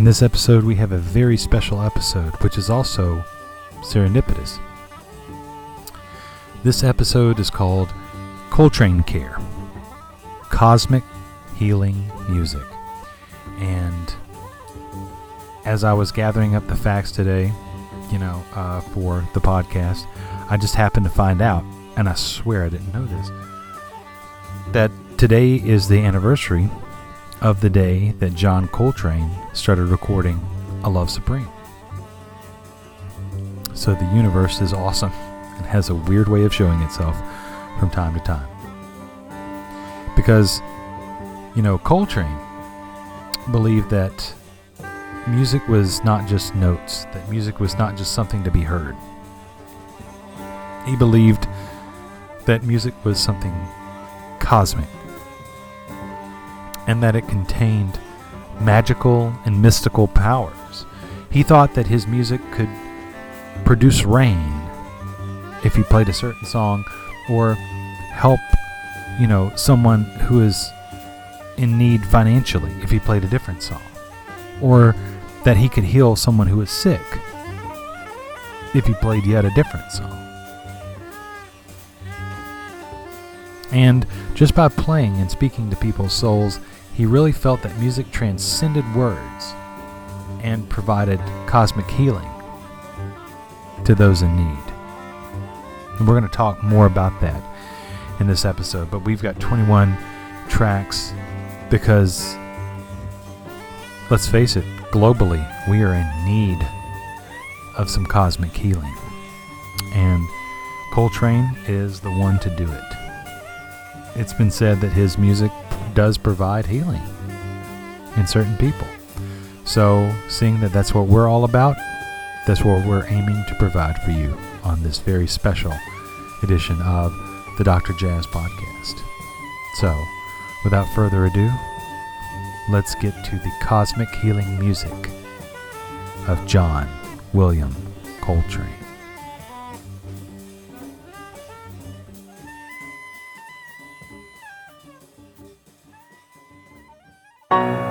In this episode, we have a very special episode, which is also serendipitous. This episode is called Coltrane Care Cosmic Healing Music. And as I was gathering up the facts today, you know, uh, for the podcast, I just happened to find out, and I swear I didn't know this, that today is the anniversary of the day that John Coltrane started recording A Love Supreme. So the universe is awesome and has a weird way of showing itself from time to time. Because, you know, Coltrane believed that music was not just notes, that music was not just something to be heard. He believed that music was something cosmic and that it contained magical and mystical powers. He thought that his music could produce rain if he played a certain song or help, you know, someone who is in need financially if he played a different song. Or that he could heal someone who is sick if he played yet a different song. And just by playing and speaking to people's souls, he really felt that music transcended words and provided cosmic healing to those in need. And we're going to talk more about that in this episode, but we've got 21 tracks because, let's face it, globally, we are in need of some cosmic healing. And Coltrane is the one to do it. It's been said that his music does provide healing in certain people. So, seeing that that's what we're all about, that's what we're aiming to provide for you on this very special edition of the Dr. Jazz Podcast. So, without further ado, let's get to the cosmic healing music of John William Coltrane. you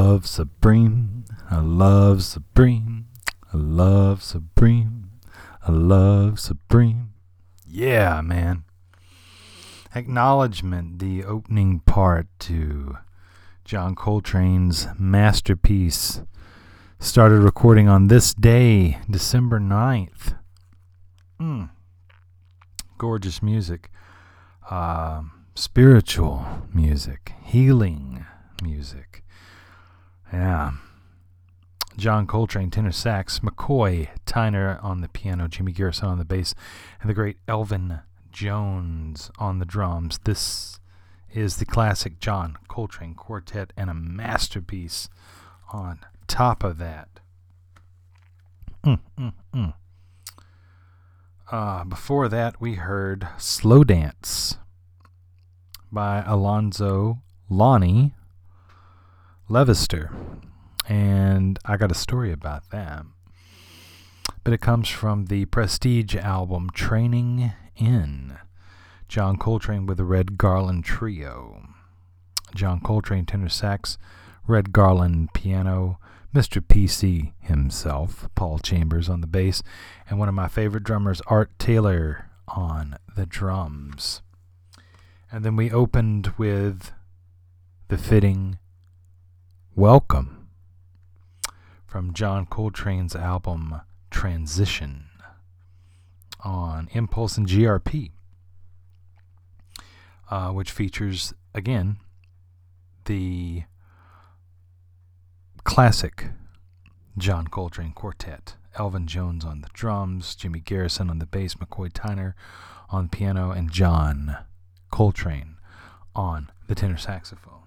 Love supreme, I love supreme, I love supreme, I love supreme. Yeah, man. Acknowledgement, the opening part to John Coltrane's masterpiece, started recording on this day, December 9th. Mm. Gorgeous music. Uh, spiritual music, healing music. Yeah. John Coltrane, tenor sax, McCoy Tyner on the piano, Jimmy Garrison on the bass, and the great Elvin Jones on the drums. This is the classic John Coltrane Quartet and a masterpiece on top of that. Mm, mm, mm. Uh, before that, we heard Slow Dance by Alonzo Lonnie Levister. And I got a story about that. But it comes from the Prestige album Traneing In. John Coltrane with the Red Garland Trio. John Coltrane tenor sax, Red Garland piano, Mr. PC himself, Paul Chambers on the bass, and one of my favorite drummers, Art Taylor, on the drums. And then we opened with the fitting Welcome from John Coltrane's album Transition on Impulse and GRP, uh, which features, again, the classic John Coltrane Quartet. Elvin Jones on the drums, Jimmy Garrison on the bass, McCoy Tyner on piano, and John Coltrane on the tenor saxophone.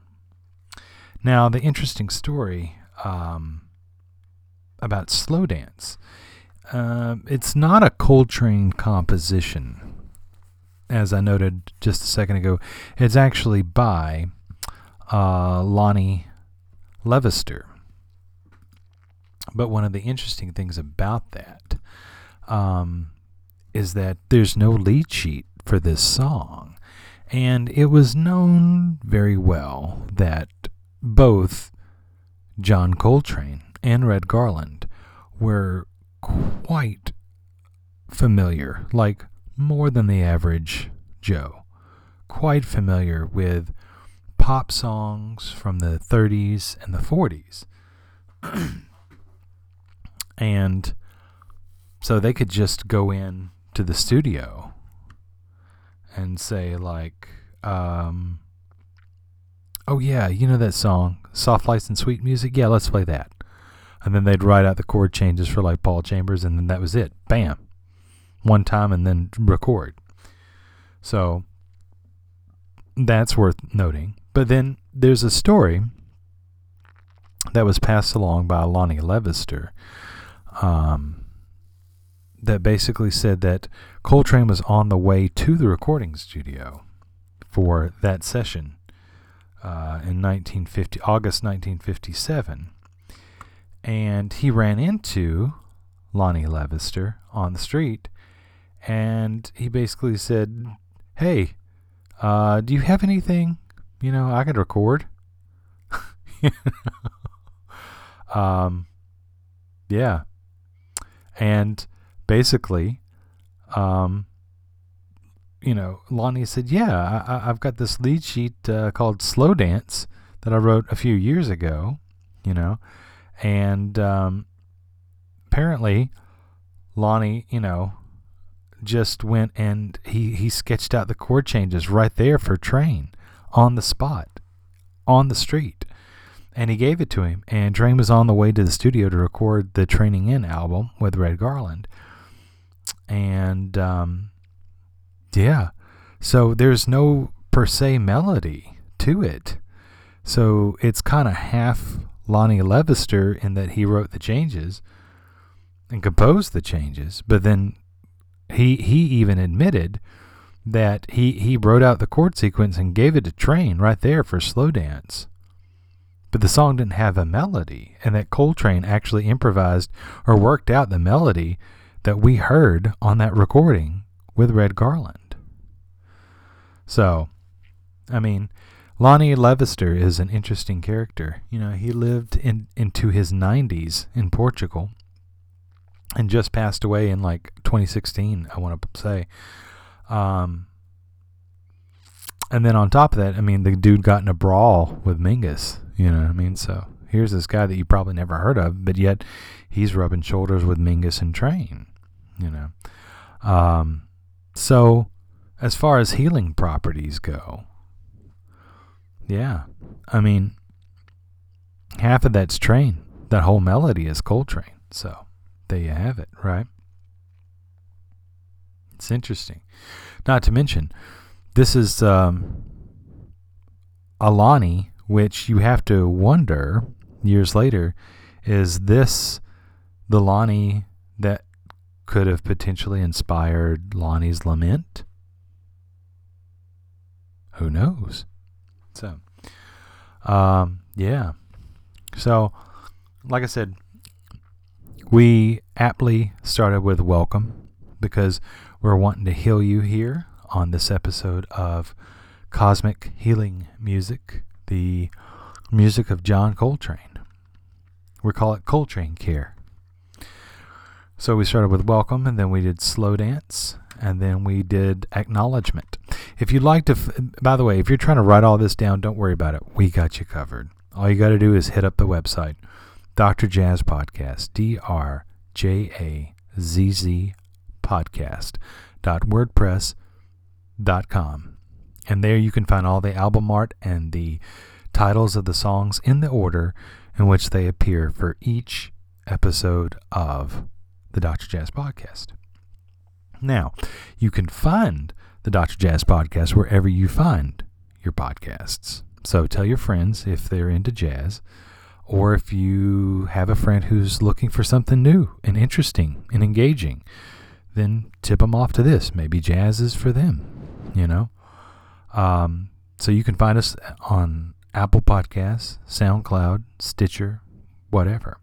Now, the interesting story um, about Slow Dance uh, it's not a Coltrane composition, as I noted just a second ago. It's actually by uh, Lonnie Levister. But one of the interesting things about that um, is that there's no lead sheet for this song. And it was known very well that both John Coltrane and Red Garland were quite familiar, like more than the average Joe, quite familiar with pop songs from the 30s and the 40s. and so they could just go in to the studio and say like um, oh yeah you know that song soft lights and sweet music? Yeah let's play that. And then they'd write out the chord changes for like paul chambers and then that was it. Bam. One time and then record. So that's worth noting. But then there's a story that was passed along by lonnie levister um, that basically said that Coltrane was on the way to the recording studio for that session uh, in 1950, August 1957, and he ran into Lonnie Levister on the street, and he basically said, "Hey, uh, do you have anything you know, I could record. um, yeah. And basically, um, you know, Lonnie said, "Yeah, I, have got this lead sheet uh, called Slow Dance that I wrote a few years ago, you know, and um, apparently, Lonnie, you know, just went and he he sketched out the chord changes right there for Train on the spot, on the street." And he gave it to him, and Train was on the way to the studio to record the Traneing In album with Red Garland. And um, yeah. So there's no per se melody to it. So it's kind of half Lonnie Levister in that he wrote the changes and composed the changes, but then he he even admitted that he he wrote out the chord sequence and gave it to Train right there for slow dance. But the song didn't have a melody, and that Coltrane actually improvised or worked out the melody that we heard on that recording with Red Garland. So, I mean, Lonnie Levister is an interesting character. You know, he lived in into his 90s in Portugal and just passed away in like 2016, I want to say. Um, and then on top of that, I mean, the dude got in a brawl with Mingus, you know what I mean? So here's this guy that you probably never heard of, but yet he's rubbing shoulders with Mingus and Train, you know. Um, so as far as healing properties go, yeah, I mean, half of that's train. That whole melody is Coltrane. So there you have it, right? It's interesting. Not to mention, this is um, Alani, which you have to wonder years later, is this the Lonnie that could have potentially inspired Lonnie's Lament? Who knows? So, um, yeah. So, like I said, we aptly started with welcome because we're wanting to heal you here on this episode of Cosmic Healing Music, the music of John Coltrane. We call it Coltrane Care. So we started with welcome and then we did slow dance and then we did acknowledgement. If you'd like to, by the way, if you're trying to write all this down, don't worry about it. We got you covered. All you got to do is hit up the website, Dr. Jazz Podcast, D R J A Z Z Podcast dot wordpress dot com, and there you can find all the album art and the titles of the songs in the order in which they appear for each episode of the Dr. Jazz Podcast. Now, you can find the Dr. Jazz Podcast wherever you find your podcasts. So tell your friends if they're into jazz, or if you have a friend who's looking for something new and interesting and engaging, then tip them off to this. Maybe jazz is for them, you know? Um, so you can find us on Apple Podcasts, SoundCloud, Stitcher, whatever.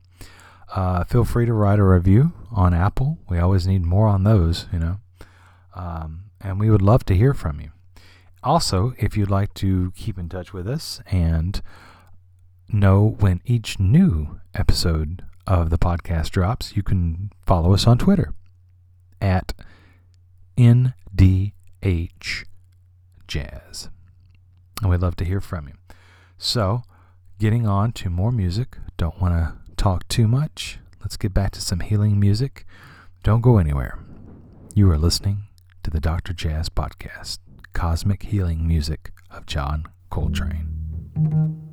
Uh, feel free to write a review on Apple. We always need more on those, you know. Um, and we would love to hear from you. Also, if you'd like to keep in touch with us and know when each new episode of the podcast drops, you can follow us on Twitter at NDH Jazz. And we'd love to hear from you. So, getting on to more music, don't want to talk too much. Let's get back to some healing music. Don't go anywhere. You are listening to the Dr. Jazz Podcast, Cosmic Healing Music of John Coltrane.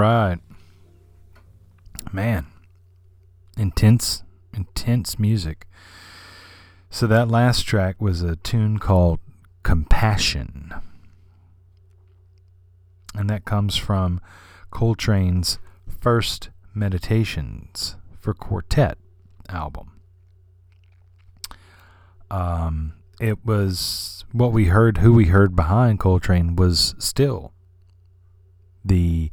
Right. Man. Intense, intense music. So that last track was a tune called Compassion. And that comes from Coltrane's first Meditations for Quartet album. Um, it was what we heard, who we heard behind Coltrane was still the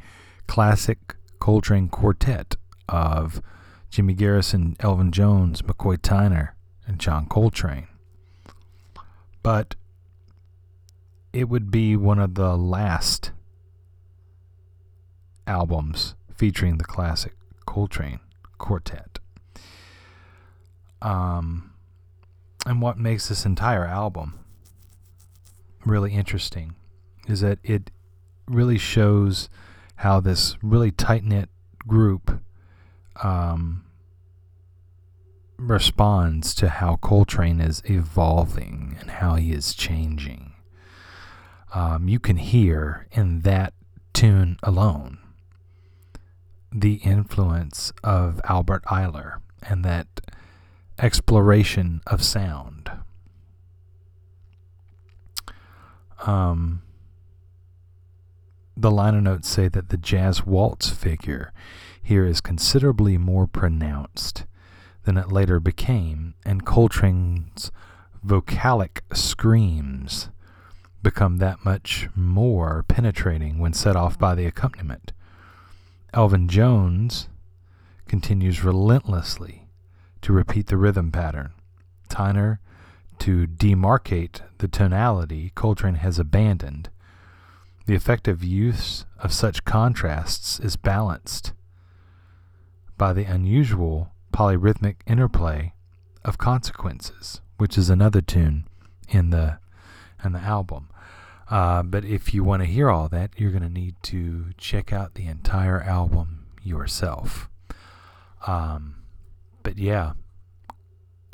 classic Coltrane quartet of Jimmy Garrison, Elvin Jones, McCoy Tyner, and John Coltrane. But it would be one of the last albums featuring the classic Coltrane quartet. Um, and what makes this entire album really interesting is that it really shows how this really tight knit group um, responds to how Coltrane is evolving and how he is changing. Um, you can hear in that tune alone the influence of Albert Ayler and that exploration of sound. Um, the liner notes say that the jazz waltz figure here is considerably more pronounced than it later became, and Coltrane's vocalic screams become that much more penetrating when set off by the accompaniment. Elvin Jones continues relentlessly to repeat the rhythm pattern. Tyner, to demarcate the tonality Coltrane has abandoned, the effective use of such contrasts is balanced by the unusual polyrhythmic interplay of consequences, which is another tune in the in the album. Uh, but if you want to hear all that, you're going to need to check out the entire album yourself. Um, but yeah,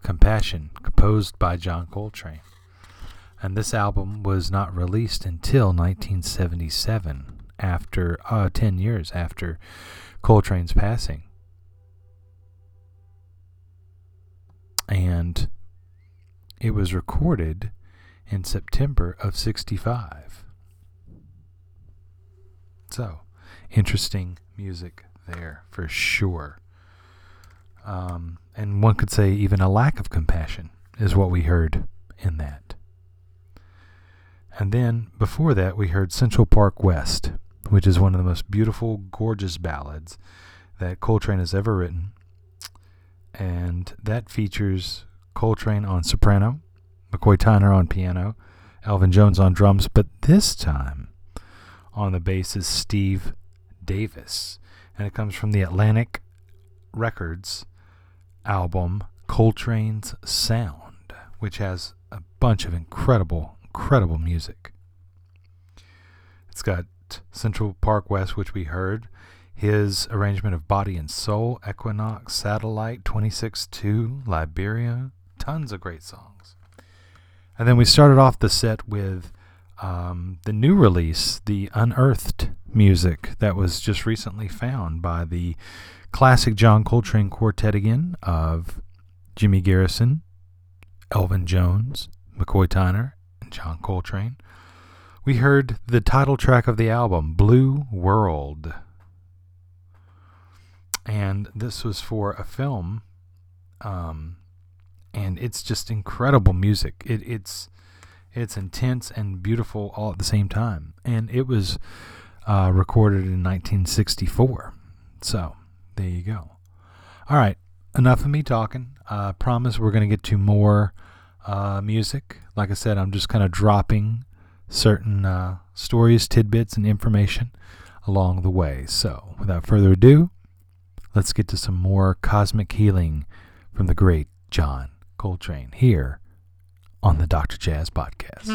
Compassion, composed by John Coltrane. And this album was not released until 1977, after uh, 10 years after Coltrane's passing. And it was recorded in September of 65. So, interesting music there for sure. Um, and one could say even a lack of compassion is what we heard in that. And then before that, we heard Central Park West, which is one of the most beautiful, gorgeous ballads that Coltrane has ever written. And that features Coltrane on soprano, McCoy Tyner on piano, Elvin Jones on drums, but this time on the bass is Steve Davis. And it comes from the Atlantic Records album Coltrane's Sound, which has a bunch of incredible incredible music. It's got Central Park West, which we heard, his arrangement of Body and Soul, Equinox, Satellite, 26 2, Liberia, tons of great songs. And then we started off the set with um, the new release, the unearthed music that was just recently found by the classic John Coltrane Quartet again of Jimmy Garrison, Elvin Jones, McCoy Tyner, John Coltrane, we heard the title track of the album, Blue World. And this was for a film. Um, and it's just incredible music. It, it's it's intense and beautiful all at the same time. And it was uh, recorded in 1964. So there you go. All right, enough of me talking. I uh, promise we're going to get to more uh, music. Like I said, I'm just kind of dropping certain uh, stories, tidbits, and information along the way. So, without further ado, let's get to some more cosmic healing from the great John Coltrane here on the Dr. Jazz Podcast.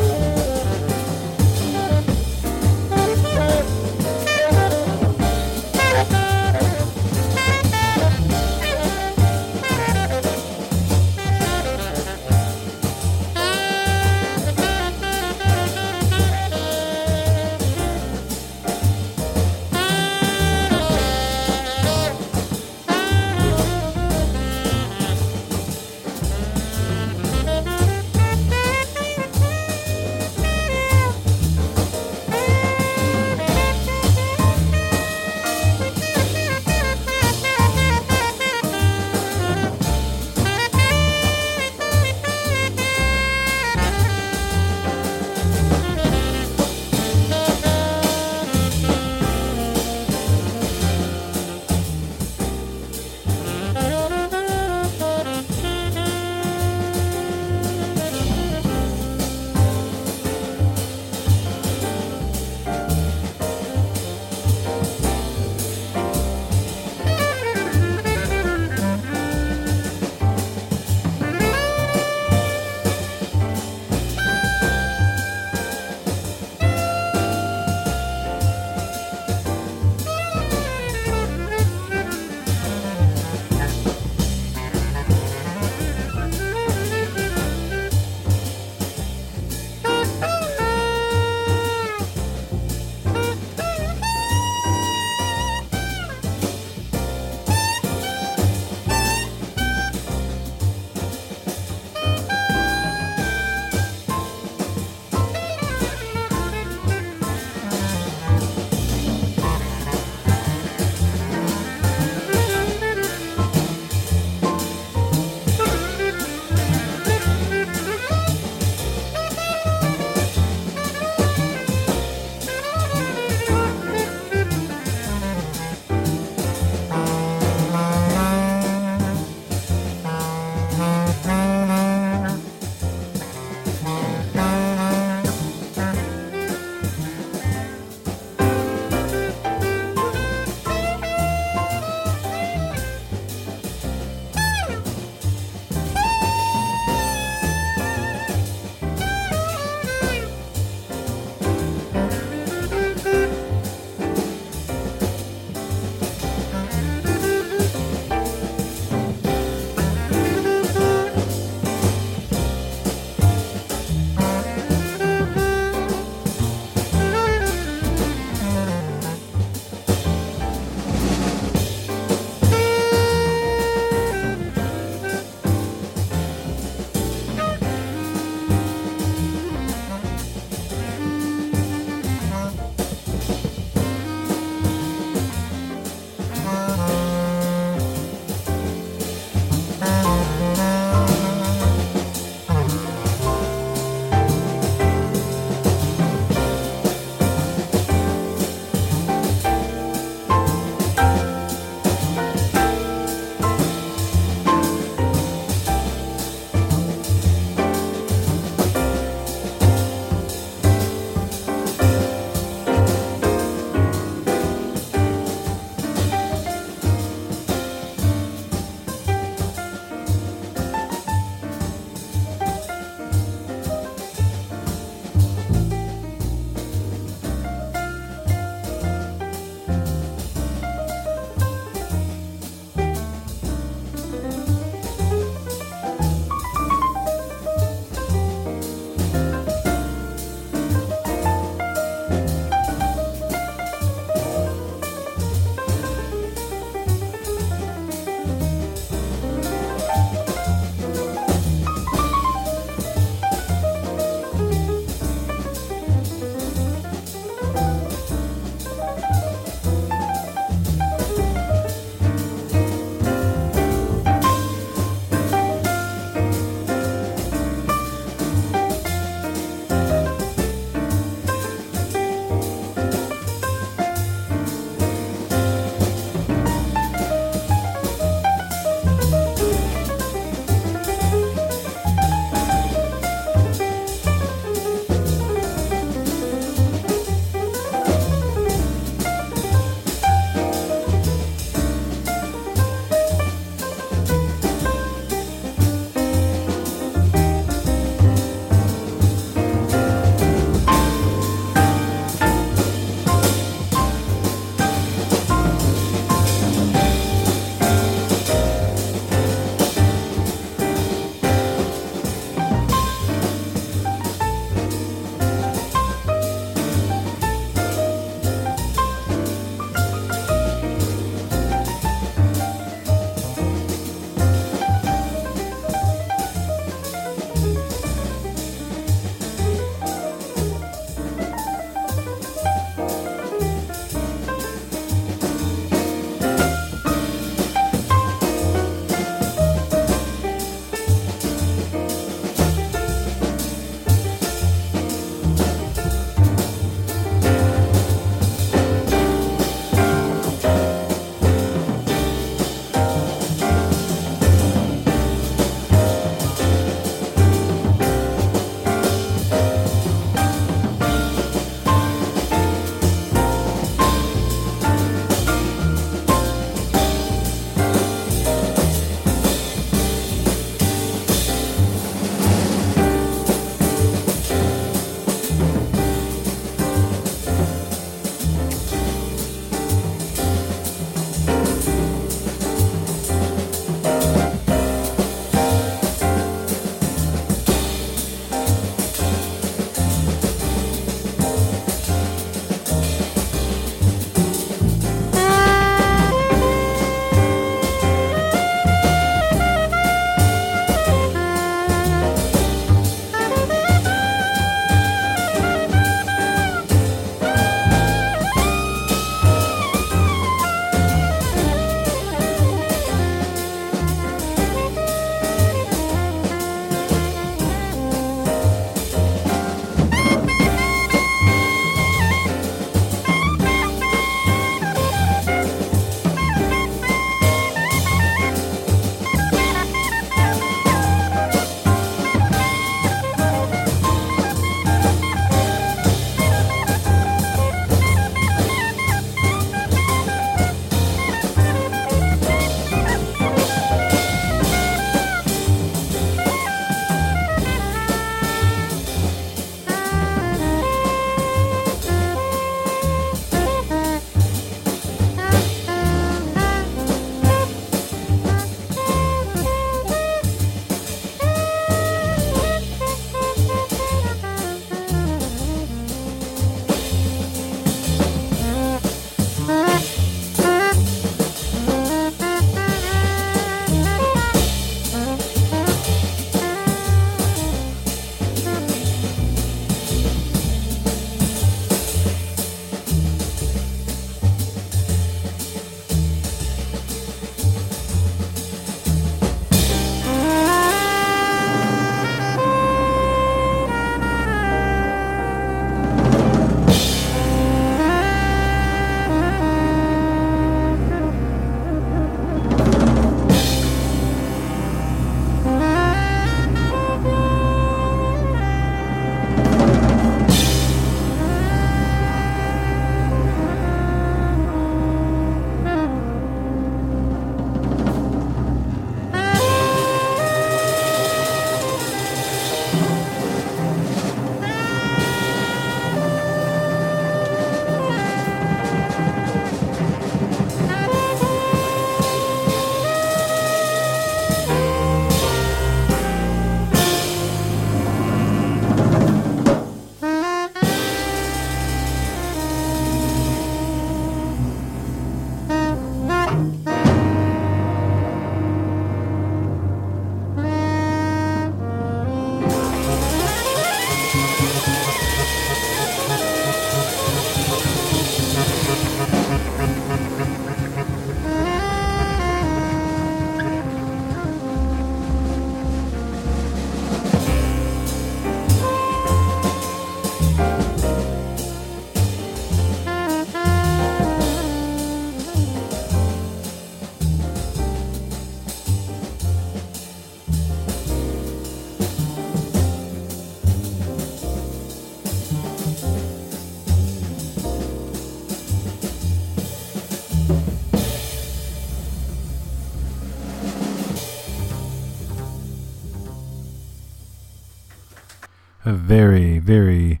Very, very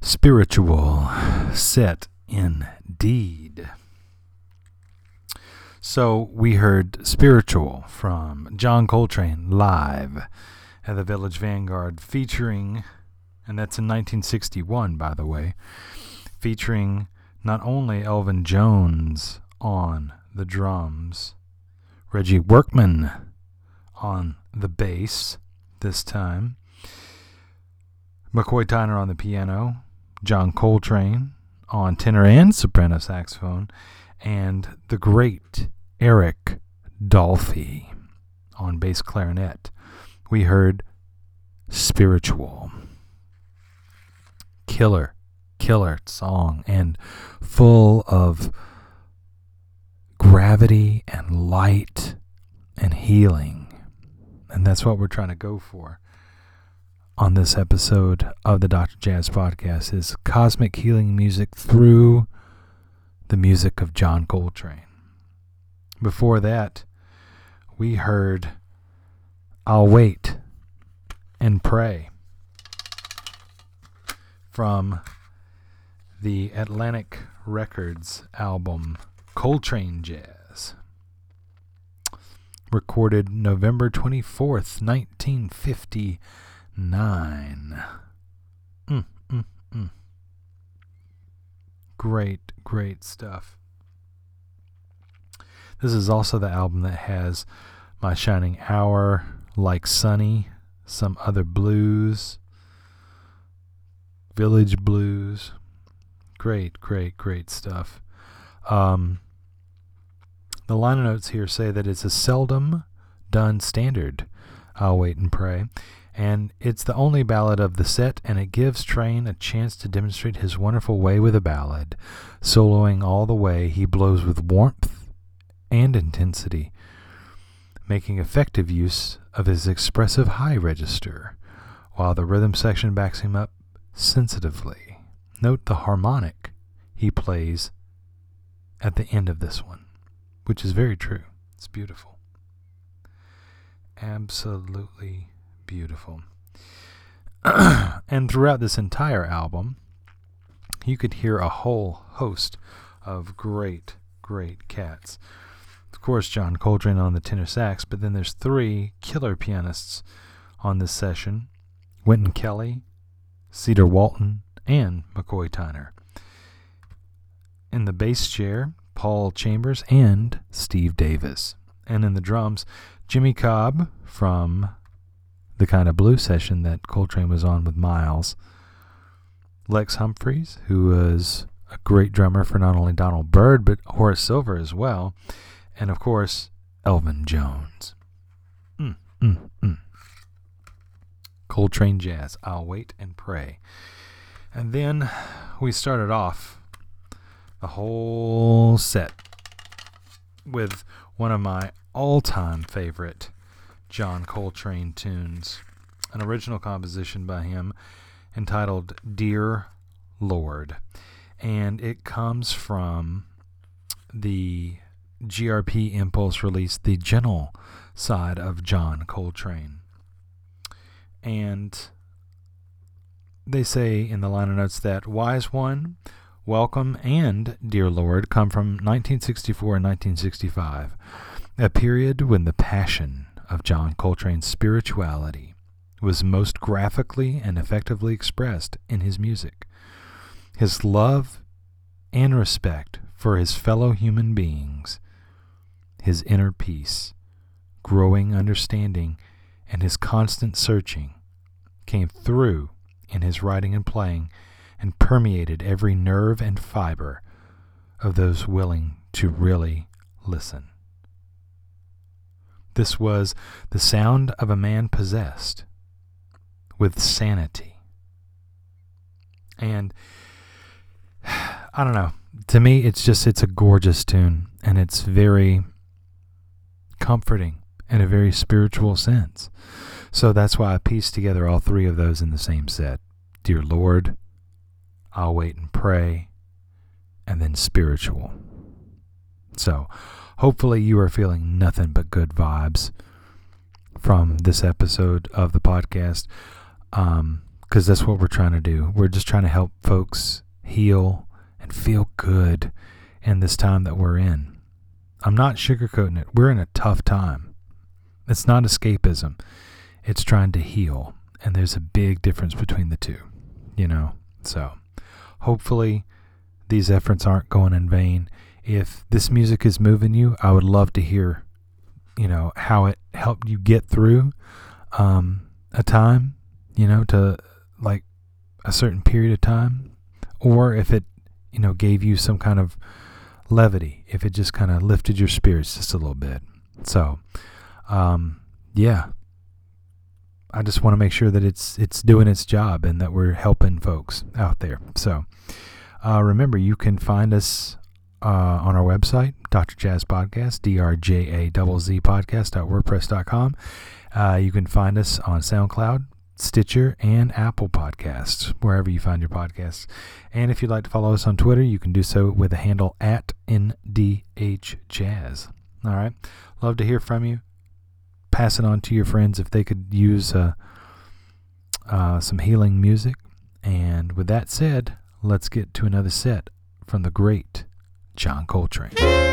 spiritual set indeed. So we heard Spiritual from John Coltrane live at the Village Vanguard featuring, and that's in 1961, by the way, featuring not only Elvin Jones on the drums, Reggie Workman on the bass this time, McCoy Tyner on the piano, John Coltrane on tenor and soprano saxophone, and the great Eric Dolphy on bass clarinet. We heard Spiritual. Killer, killer song, and full of gravity and light and healing. And that's what we're trying to go for on this episode of the Dr. Jazz podcast is cosmic healing music through the music of John Coltrane. Before that, we heard I'll Wait and Pray from the Atlantic Records album Coltrane Jazz, recorded November 24th, 1959. Mm, mm, mm. Great, great stuff. This is also the album that has My Shining Hour, Like Sonny, some other blues, Village Blues. Great, great, great stuff. Um, the liner notes here say that it's a seldom done standard. I'll wait and pray. And it's the only ballad of the set, and it gives Trane a chance to demonstrate his wonderful way with a ballad. Soloing all the way, he blows with warmth and intensity, making effective use of his expressive high register, while the rhythm section backs him up sensitively. Note the harmonic he plays at the end of this one, which is very true. It's beautiful. Absolutely beautiful. and throughout this entire album, you could hear a whole host of great, great cats. Of course, John Coltrane on the tenor sax, but then there's three killer pianists on this session Wynton Kelly, Cedar Walton, and McCoy Tyner. In the bass chair, Paul Chambers and Steve Davis. And in the drums, Jimmy Cobb from the kind of blue session that Coltrane was on with Miles. Lex Humphries, who was a great drummer for not only Donald Byrd, but Horace Silver as well. And of course, Elvin Jones. Mm, mm, mm. Coltrane Jazz, I'll Wait and Pray. And then we started off the whole set with one of my all time favorite John Coltrane tunes, an original composition by him entitled Dear Lord. And it comes from the GRP Impulse release, the gentle side of John Coltrane. And they say in the liner notes that Wise One, Welcome, and Dear Lord come from 1964 and 1965, a period when the passion of John Coltrane's spirituality was most graphically and effectively expressed in his music. His love and respect for his fellow human beings, his inner peace, growing understanding, and his constant searching came through in his writing and playing and permeated every nerve and fiber of those willing to really listen. This was the sound of a man possessed with sanity. And I don't know. To me, it's just, it's a gorgeous tune and it's very comforting in a very spiritual sense. So that's why I pieced together all three of those in the same set Dear Lord, I'll Wait and Pray, and then Spiritual. So, Hopefully, you are feeling nothing but good vibes from this episode of the podcast. Um, because that's what we're trying to do. We're just trying to help folks heal and feel good in this time that we're in. I'm not sugarcoating it. We're in a tough time. It's not escapism, it's trying to heal. And there's a big difference between the two, you know? So hopefully these efforts aren't going in vain. If this music is moving you, I would love to hear, you know, how it helped you get through um, a time, you know, to like a certain period of time, or if it, you know, gave you some kind of levity, if it just kind of lifted your spirits just a little bit. So, um, yeah, I just want to make sure that it's it's doing its job and that we're helping folks out there. So, uh, remember, you can find us uh, on our website, Dr. Jazz Podcast, D R J A Z Z podcast.wordpress.com. Uh, you can find us on SoundCloud, Stitcher, and Apple Podcasts, wherever you find your podcasts. And if you'd like to follow us on Twitter, you can do so with the handle at NDHJazz. All right. Love to hear from you. Pass it on to your friends if they could use uh, uh, some healing music. And with that said, let's get to another set from the great John Coltrane.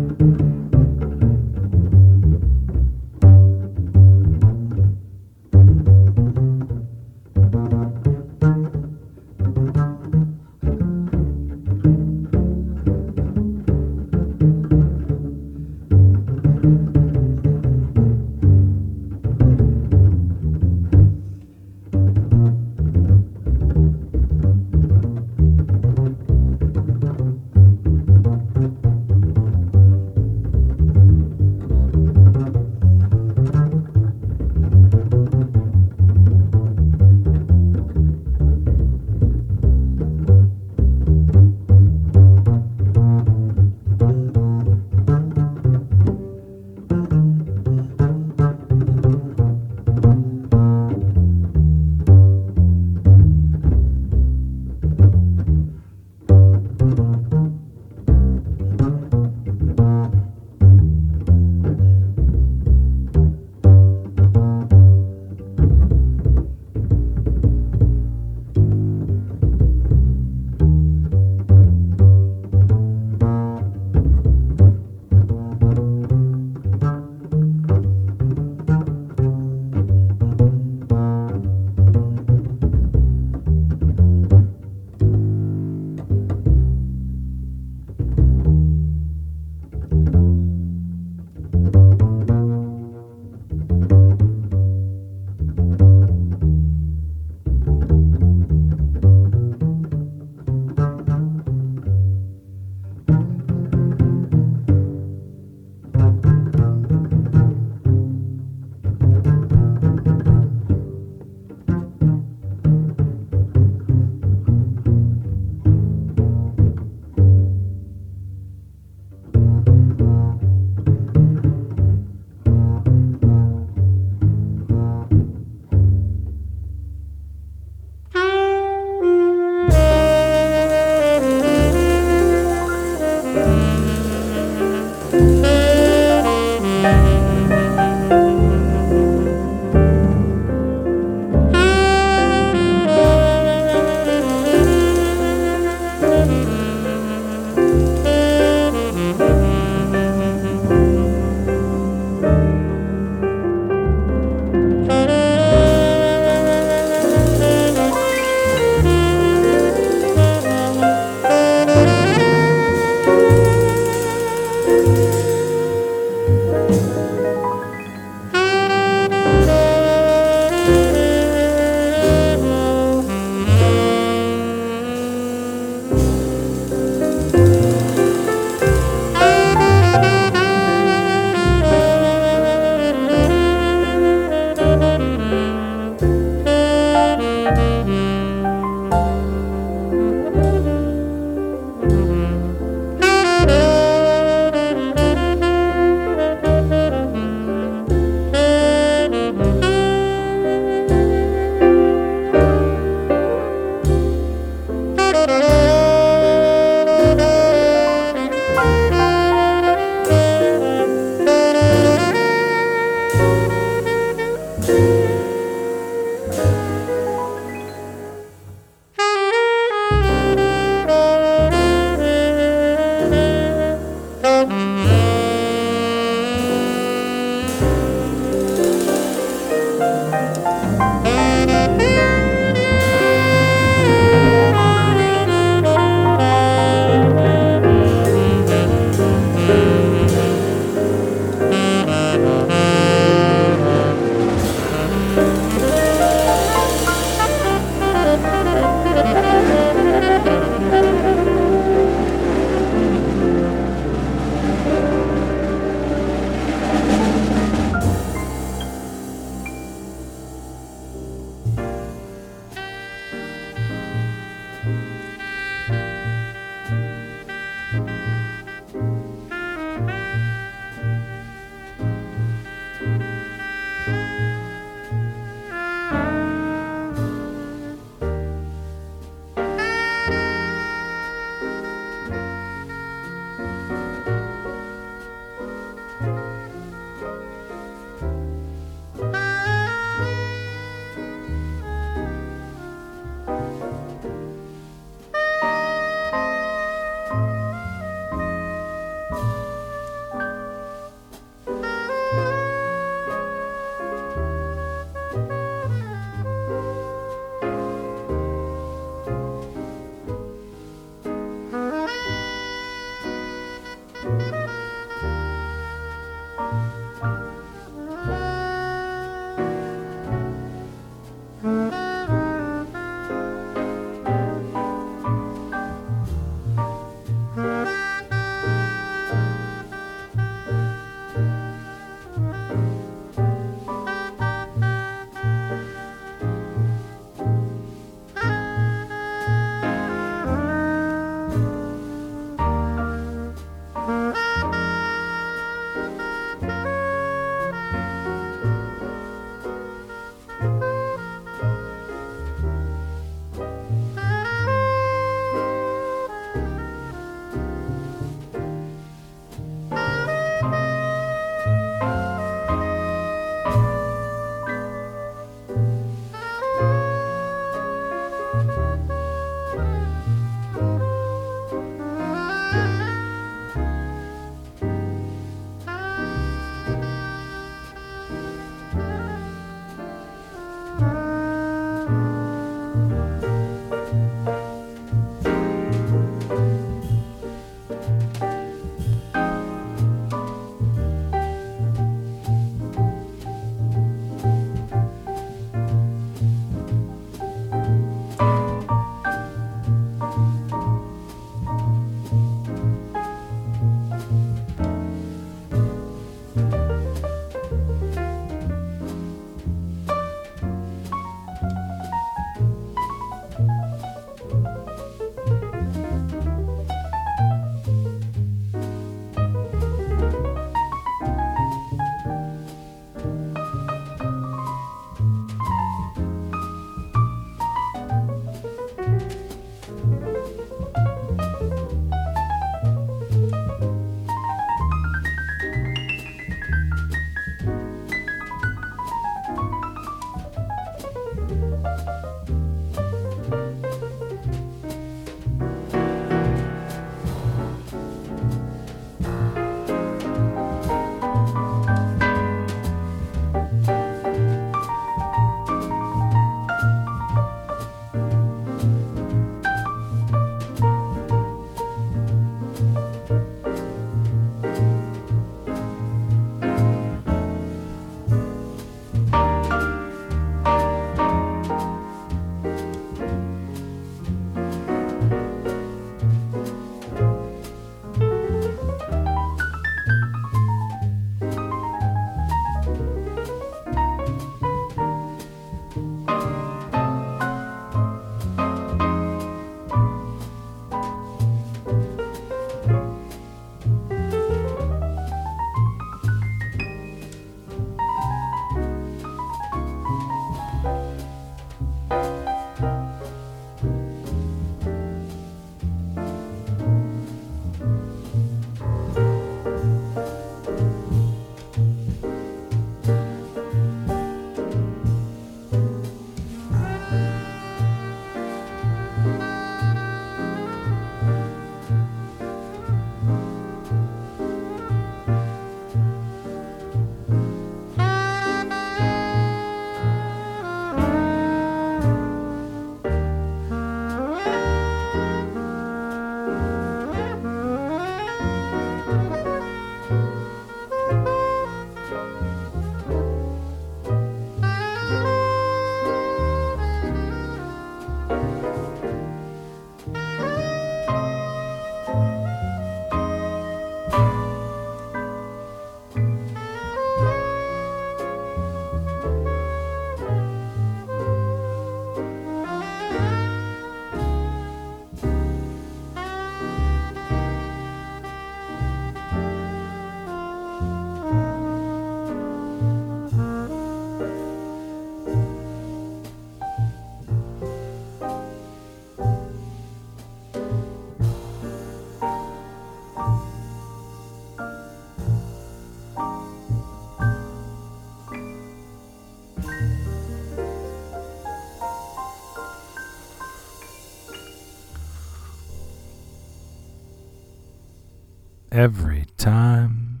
Every time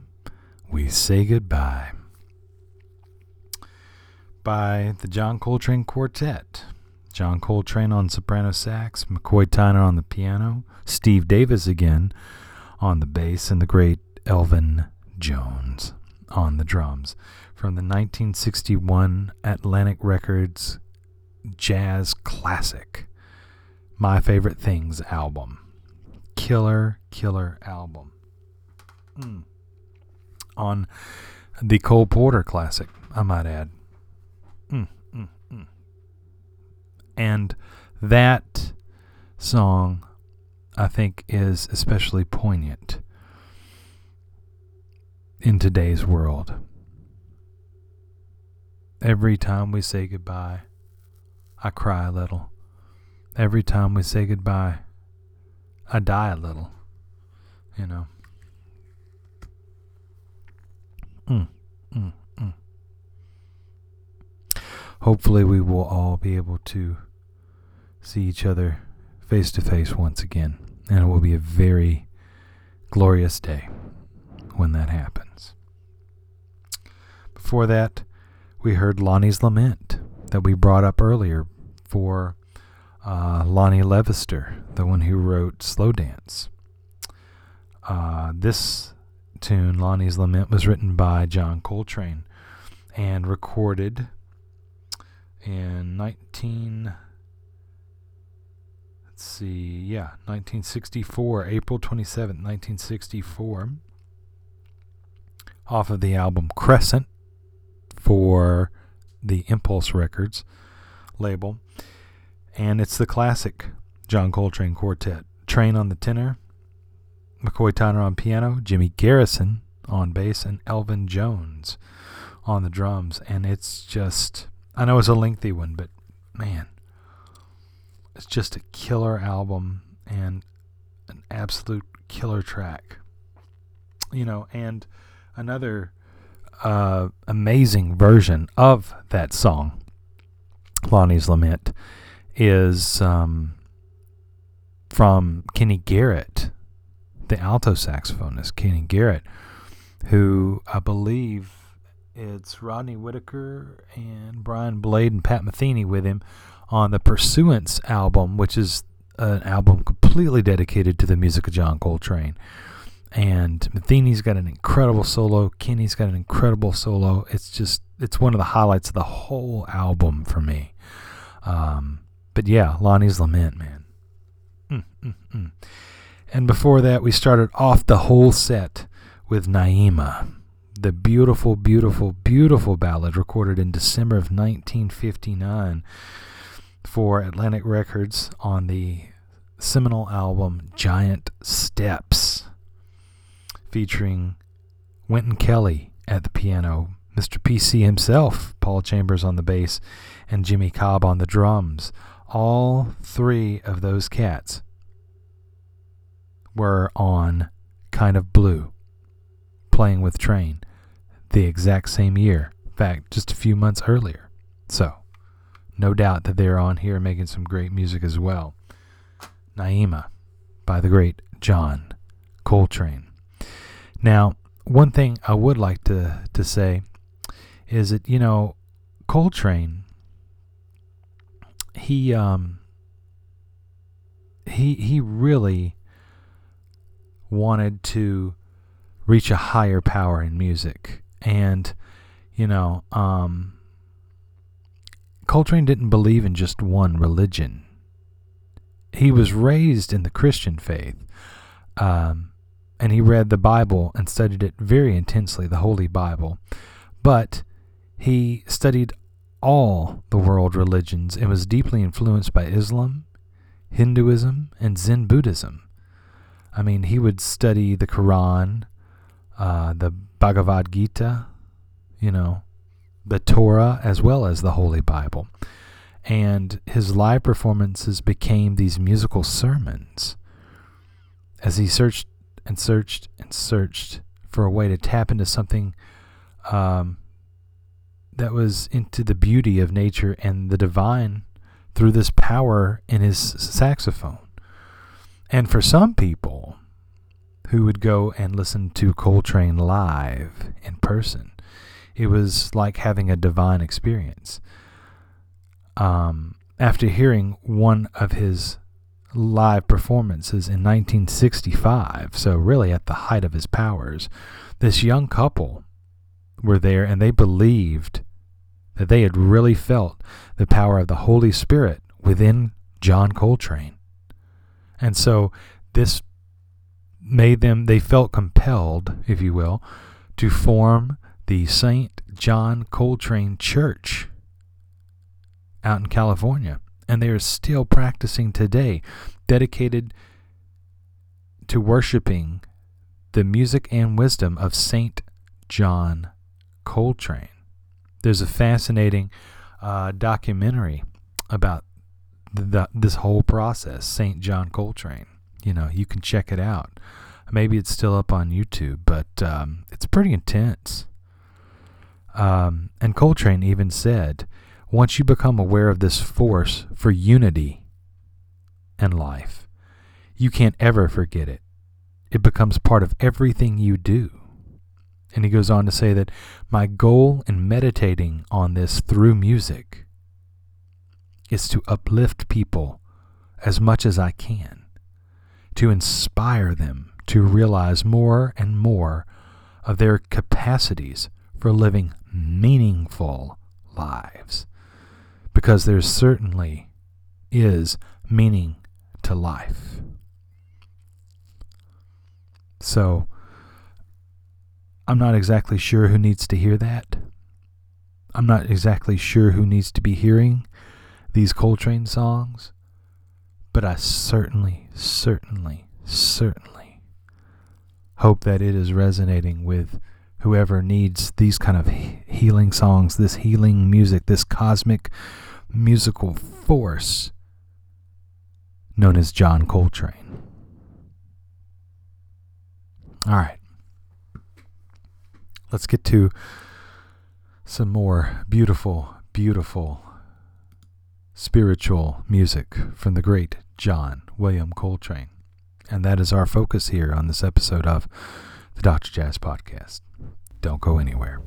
we say goodbye. By the John Coltrane Quartet. John Coltrane on soprano sax, McCoy Tyner on the piano, Steve Davis again on the bass, and the great Elvin Jones on the drums. From the 1961 Atlantic Records jazz classic, My Favorite Things album. Killer, killer album. Mm. On the Cole Porter classic, I might add. Mm, mm, mm. and that song, I think, is especially poignant in today's world. Every time we say goodbye, I cry a little. Every time we say goodbye, I die a little. You know. Mm, mm, mm. Hopefully, we will all be able to see each other face to face once again. And it will be a very glorious day when that happens. Before that, we heard Lonnie's Lament that we brought up earlier for uh, Lonnie Levister, the one who wrote Slow Dance. Uh, this tune, Lonnie's Lament, was written by John Coltrane and recorded in 19 let's see yeah 1964 april 27th 1964 off of the album crescent for the impulse records label. And it's the classic john coltrane quartet Trane on the tenor McCoy Tyner on piano, Jimmy Garrison on bass, and Elvin Jones on the drums. And it's just, I know it's a lengthy one, but man, it's just a killer album and an absolute killer track. You know, and another uh, amazing version of that song, Lonnie's Lament, is um, from Kenny Garrett the alto saxophonist, Kenny Garrett, who I believe it's Rodney Whitaker and Brian Blade and Pat Metheny with him on the Pursuance album, which is an album completely dedicated to the music of John Coltrane. And Metheny's got an incredible solo. Kenny's got an incredible solo. It's just, it's one of the highlights of the whole album for me. Um, but yeah, Lonnie's Lament, man. Mm, mm, mm. And before that, we started off the whole set with Naima, the beautiful, beautiful, beautiful ballad recorded in December of 1959 for Atlantic Records on the seminal album Giant Steps, featuring Wynton Kelly at the piano, Mr. PC himself, Paul Chambers on the bass, and Jimmy Cobb on the drums. All three of those cats were on Kind of Blue, playing with Trane, the exact same year. In fact, just a few months earlier. So, no doubt that they're on here making some great music as well. Naima by the great John Coltrane. Now, one thing I would like to, to say is that, you know, Coltrane, he, um, he, he really wanted to reach a higher power in music. And, you know, um, Coltrane didn't believe in just one religion. He was raised in the Christian faith, um, and he read the Bible and studied it very intensely, the Holy Bible. But he studied all the world religions and was deeply influenced by Islam, Hinduism, and Zen Buddhism. I mean, he would study the Quran, uh, the Bhagavad Gita, you know, the Torah, as well as the Holy Bible. And his live performances became these musical sermons as he searched and searched and searched for a way to tap into something um, that was into the beauty of nature and the divine through this power in his saxophone. And for some people who would go and listen to Coltrane live in person. It was like having a divine experience. Um, after hearing one of his live performances in 1965, so really at the height of his powers, this young couple were there and they believed that they had really felt the power of the Holy Spirit within John Coltrane. And so this made them, they felt compelled, if you will, to form the St. John Coltrane Church out in California. And they are still practicing today, dedicated to worshiping the music and wisdom of St. John Coltrane. There's a fascinating uh, documentary about the, this whole process, St. John Coltrane. You know, you can check it out. Maybe it's still up on YouTube, but um, it's pretty intense. Um, and Coltrane even said, once you become aware of this force for unity and life, you can't ever forget it. It becomes part of everything you do. And he goes on to say that my goal in meditating on this through music is to uplift people as much as I can, to inspire them to realize more and more of their capacities for living meaningful lives. Because there certainly is meaning to life. So, I'm not exactly sure who needs to hear that. I'm not exactly sure who needs to be hearing these Coltrane songs, but I certainly, certainly, certainly hope that it is resonating with whoever needs these kind of healing songs, this healing music, this cosmic musical force known as John Coltrane. All right. Let's get to some more beautiful, beautiful spiritual music from the great John William Coltrane. And that is our focus here on this episode of the Dr. Jazz Podcast. Don't go anywhere.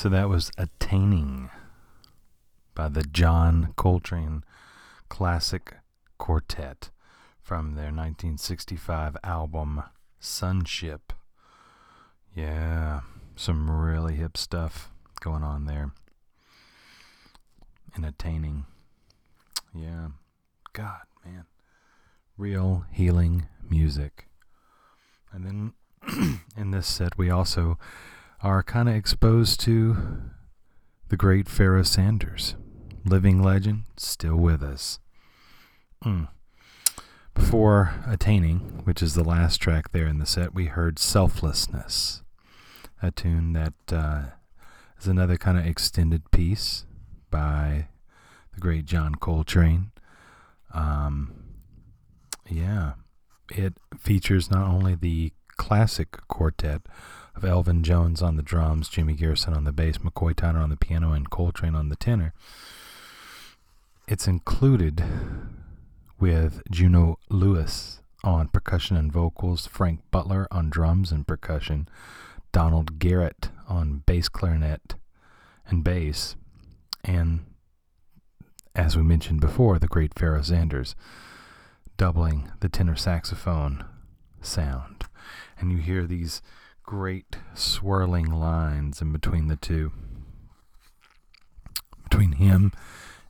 So that was Attaining by the John Coltrane Classic Quartet from their 1965 album Sunship. Yeah, some really hip stuff going on there. And attaining. Yeah. God, man. Real healing music. And then in this set, we also are kind of exposed to the great Pharoah Sanders, living legend, still with us. Mm. Before Attaining, which is the last track there in the set, we heard Selflessness, a tune that uh, is another kind of extended piece by the great John Coltrane. Um, yeah, it features not only the classic quartet of Elvin Jones on the drums, Jimmy Garrison on the bass, McCoy Tyner on the piano, and Coltrane on the tenor. It's included with Juno Lewis on percussion and vocals, Frank Butler on drums and percussion, Donald Garrett on bass clarinet and bass, and as we mentioned before, the great Pharoah Sanders doubling the tenor saxophone sound. And you hear these great swirling lines in between the two, between him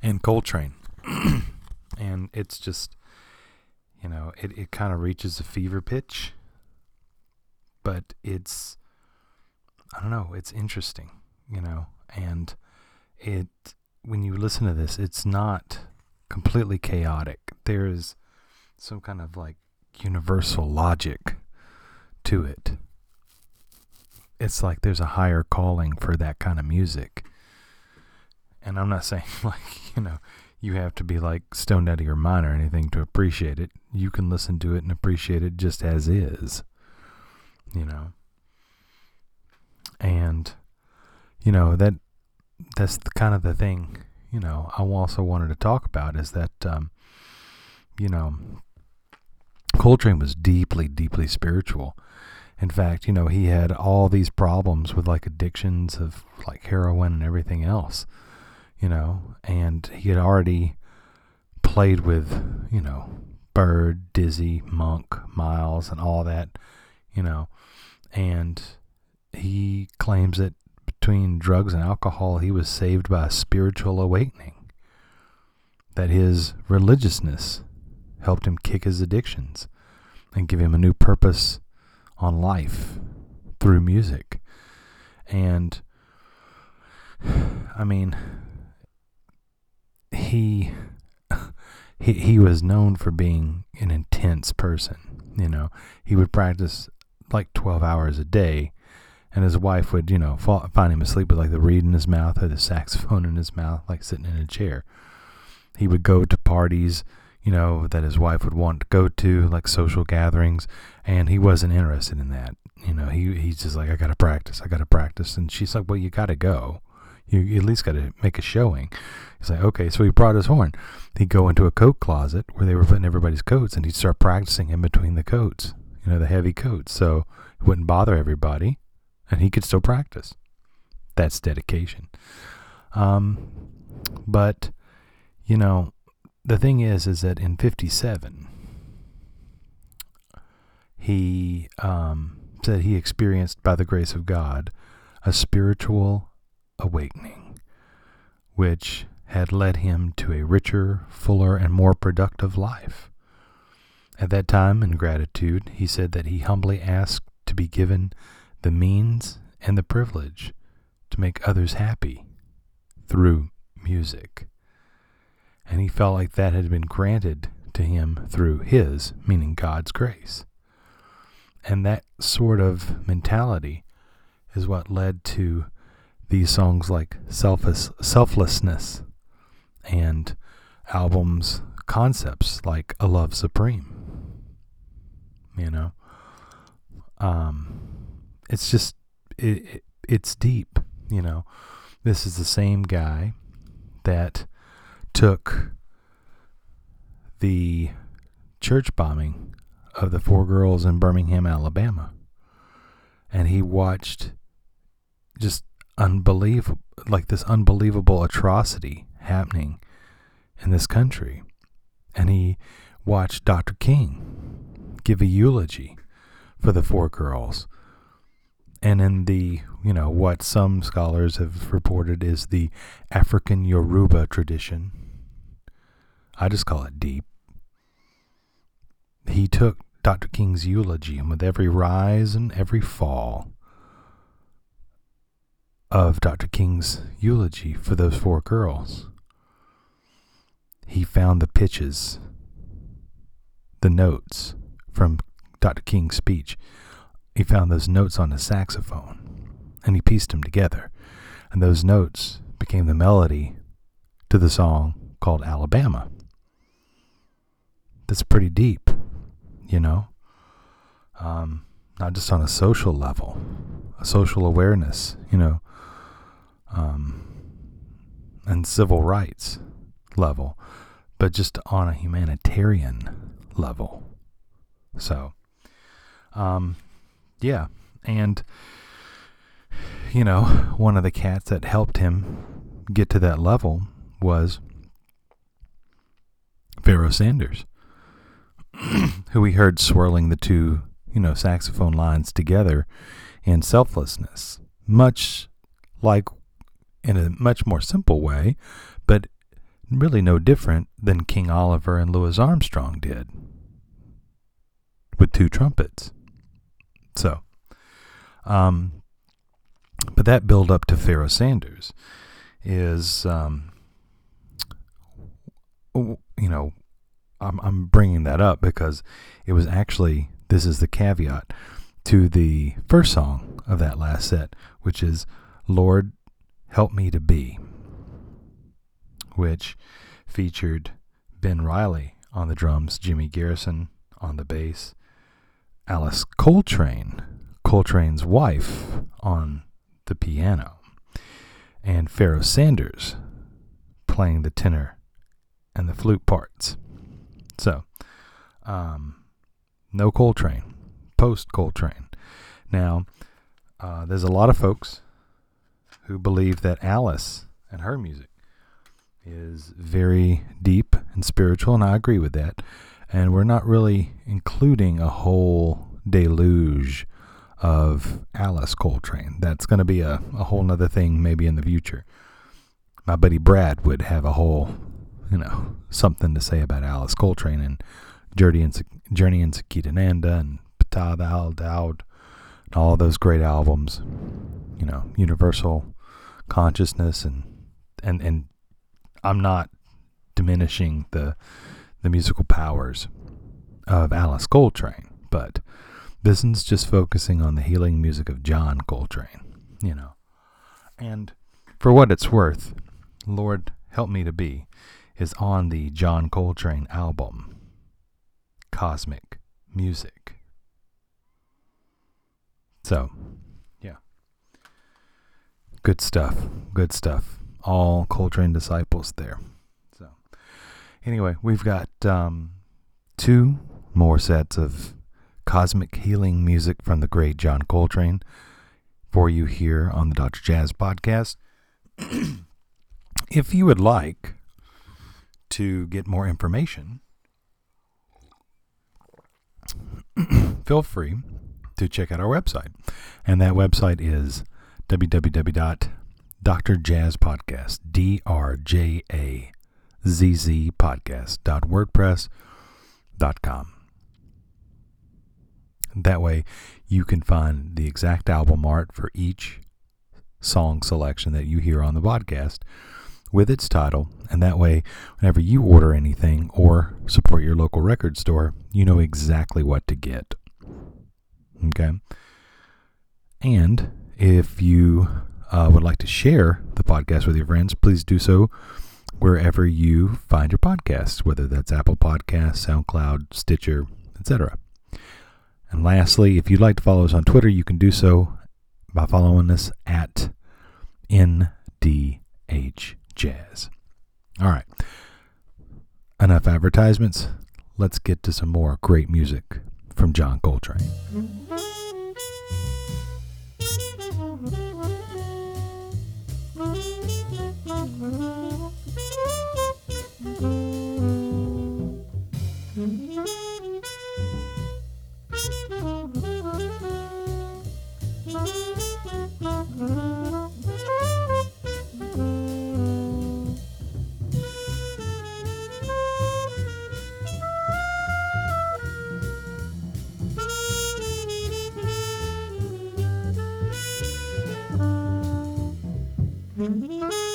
and Coltrane. and it's just, you know, it, it kind of reaches a fever pitch, but it's, I don't know, it's interesting, you know, and it, when you listen to this, it's not completely chaotic. There is some kind of like universal logic to it it's like there's a higher calling for that kind of music. And I'm not saying like, you know, you have to be like stoned out of your mind or anything to appreciate it. You can listen to it and appreciate it just as is. You know. And you know, that that's the kind of the thing, you know, I also wanted to talk about is that um, you know, Coltrane was deeply, deeply spiritual in fact, you know, he had all these problems with like addictions of like heroin and everything else, you know, and he had already played with, you know, Bird, Dizzy, Monk, Miles, and all that, you know, and he claims that between drugs and alcohol, he was saved by a spiritual awakening, that his religiousness helped him kick his addictions and give him a new purpose on life through music. And I mean he he he was known for being an intense person, you know. He would practice like 12 hours a day and his wife would, you know, fall, find him asleep with like the reed in his mouth or the saxophone in his mouth like sitting in a chair. He would go to parties you know, that his wife would want to go to, like social gatherings, and he wasn't interested in that. You know, he he's just like, I gotta practice, I gotta practice, and she's like, Well, you gotta go. You, you at least gotta make a showing. He's like, Okay, so he brought his horn. He'd go into a coat closet where they were putting everybody's coats, and he'd start practicing in between the coats. You know, the heavy coats, so it wouldn't bother everybody, and he could still practice. That's dedication. Um, but you know, the thing is, is that in 57, he um, said he experienced, by the grace of God, a spiritual awakening, which had led him to a richer, fuller, and more productive life. At that time, in gratitude, he said that he humbly asked to be given the means and the privilege to make others happy through music and he felt like that had been granted to him through his, meaning God's grace. And that sort of mentality is what led to these songs like Selfless, Selflessness and albums concepts like A Love Supreme. You know? Um, it's just, it, it, it's deep, you know? This is the same guy that took the church bombing of the four girls in Birmingham, Alabama, and he watched just unbelievable, like this unbelievable atrocity happening in this country. And he watched Dr. King give a eulogy for the four girls. And in the, you know, what some scholars have reported is the African Yoruba tradition, I just call it deep. He took Dr. King's eulogy, and with every rise and every fall of Dr. King's eulogy for those four girls, he found the pitches, the notes from Dr. King's speech. He found those notes on his saxophone, and he pieced them together. And those notes became the melody to the song called Alabama. That's pretty deep you know? Um, not just on a social level, a social awareness, you know, um, and civil rights level, but just on a humanitarian level. So, um, yeah. And, you know, one of the cats that helped him get to that level was Pharoah Sanders. who we heard swirling the two, you know, saxophone lines together in selflessness, much like in a much more simple way, but really no different than King Oliver and Louis Armstrong did with two trumpets. So, um, but that build up to Pharoah Sanders is, um, you know, I'm, I'm bringing that up because it was actually, this is the caveat to the first song of that last set, which is Lord, Help Me to Be, which featured Ben Riley on the drums, Jimmy Garrison on the bass, Alice Coltrane, Coltrane's wife, on the piano, and Pharoah Sanders playing the tenor and the flute parts. So, um, no Coltrane, post Coltrane. Now, uh, there's a lot of folks who believe that Alice and her music is very deep and spiritual, and I agree with that. And we're not really including a whole deluge of Alice Coltrane. That's going to be a, a whole nother thing maybe in the future. My buddy Brad would have a whole you know, something to say about Alice Coltrane and Journey and Journey and Satchidananda and Ptah El Daoud and all those great albums. You know, Universal Consciousness and and and I'm not diminishing the the musical powers of Alice Coltrane, but this is just focusing on the healing music of John Coltrane, you know. And for what it's worth, Lord help me to be is on the John Coltrane album, Cosmic Music. So, yeah. Good stuff. Good stuff. All Coltrane disciples there. So, anyway, we've got um, two more sets of cosmic healing music from the great John Coltrane for you here on the Dr. Jazz podcast. if you would like, to get more information, feel free to check out our website. And that website is www.drjazzpodcast. That way you can find the exact album art for each song selection that you hear on the podcast with its title, and that way, whenever you order anything or support your local record store, you know exactly what to get. Okay? And if you uh, would like to share the podcast with your friends, please do so wherever you find your podcasts, whether that's Apple Podcasts, SoundCloud, Stitcher, etc. And lastly, if you'd like to follow us on Twitter, you can do so by following us at NDH jazz. All right. Enough advertisements. Let's get to some more great music from John Coltrane. Mm-hmm.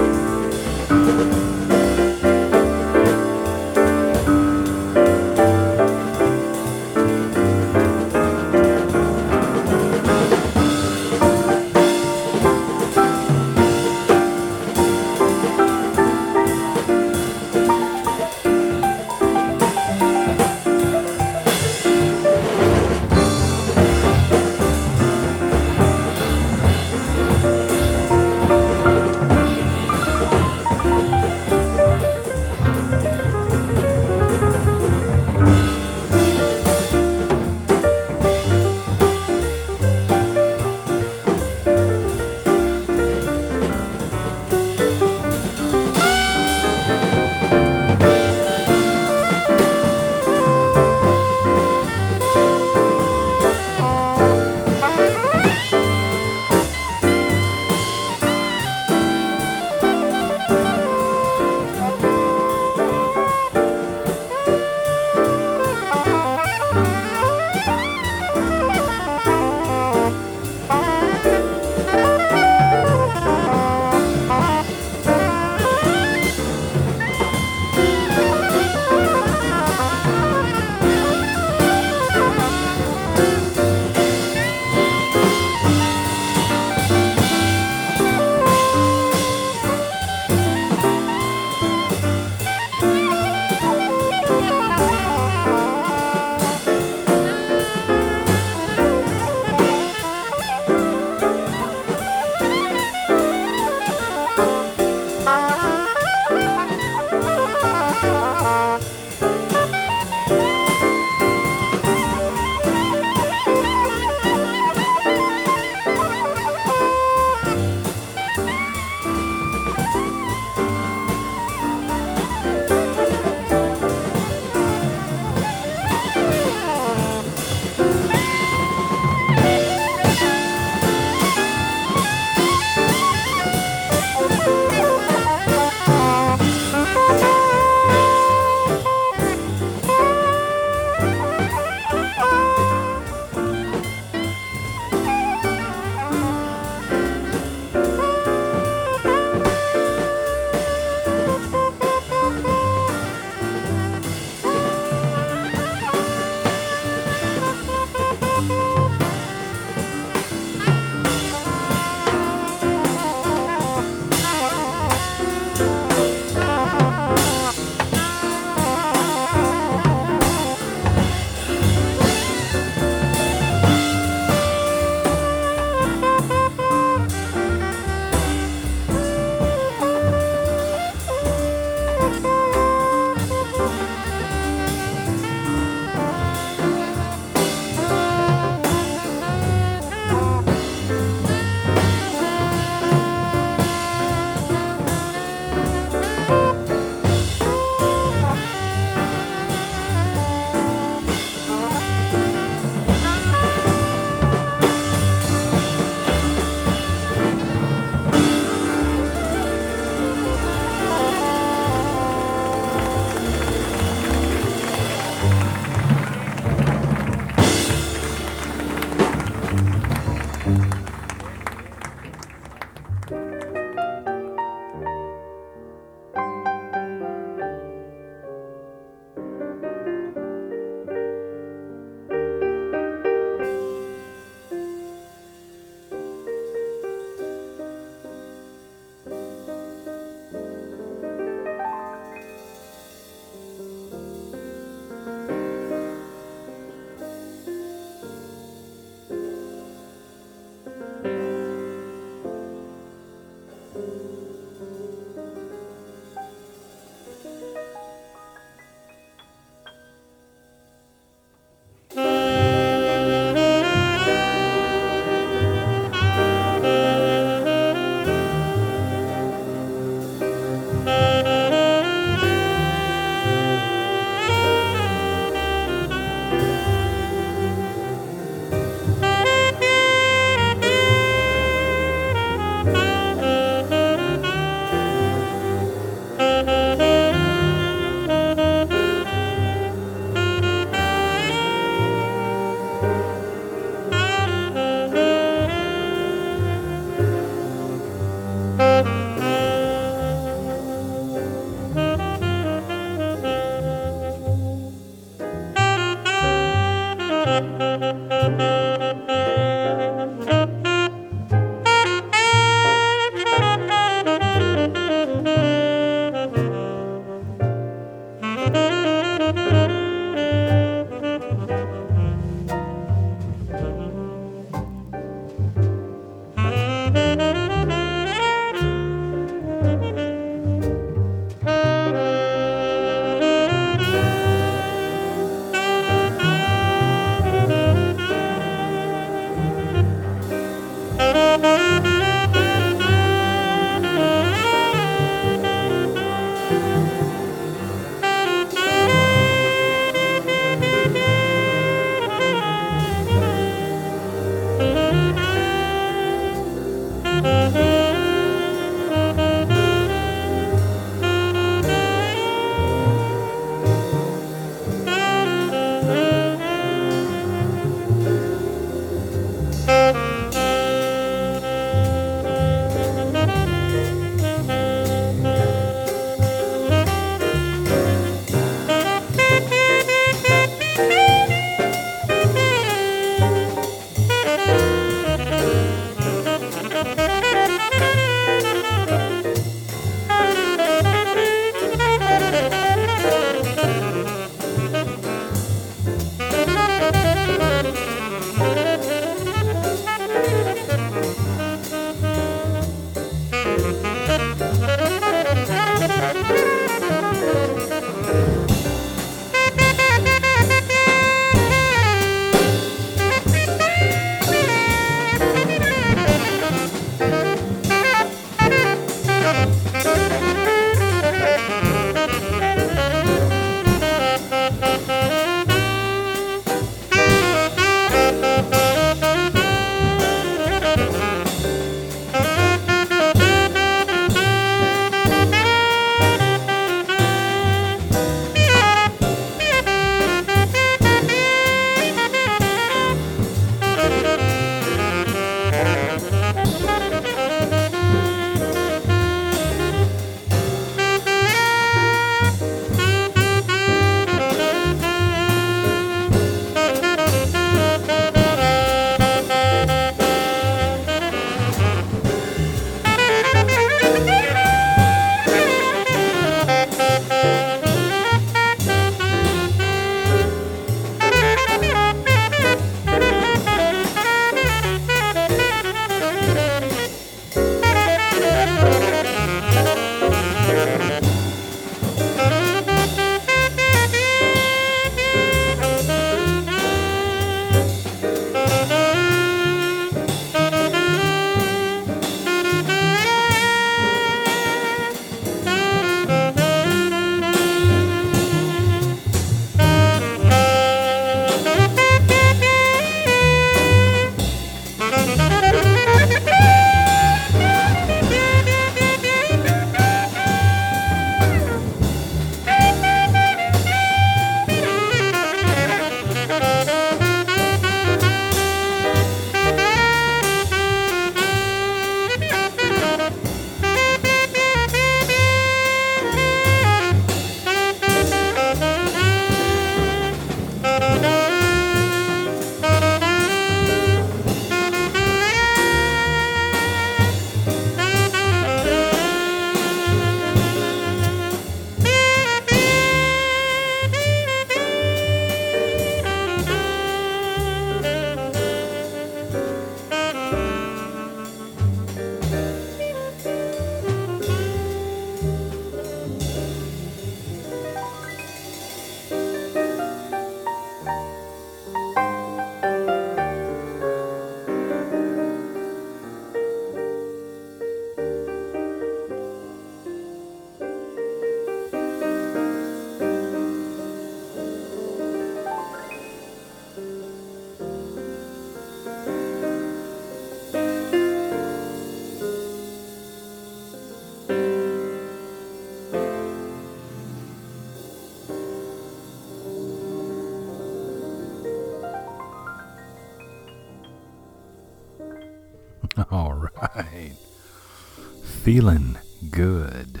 Feeling good.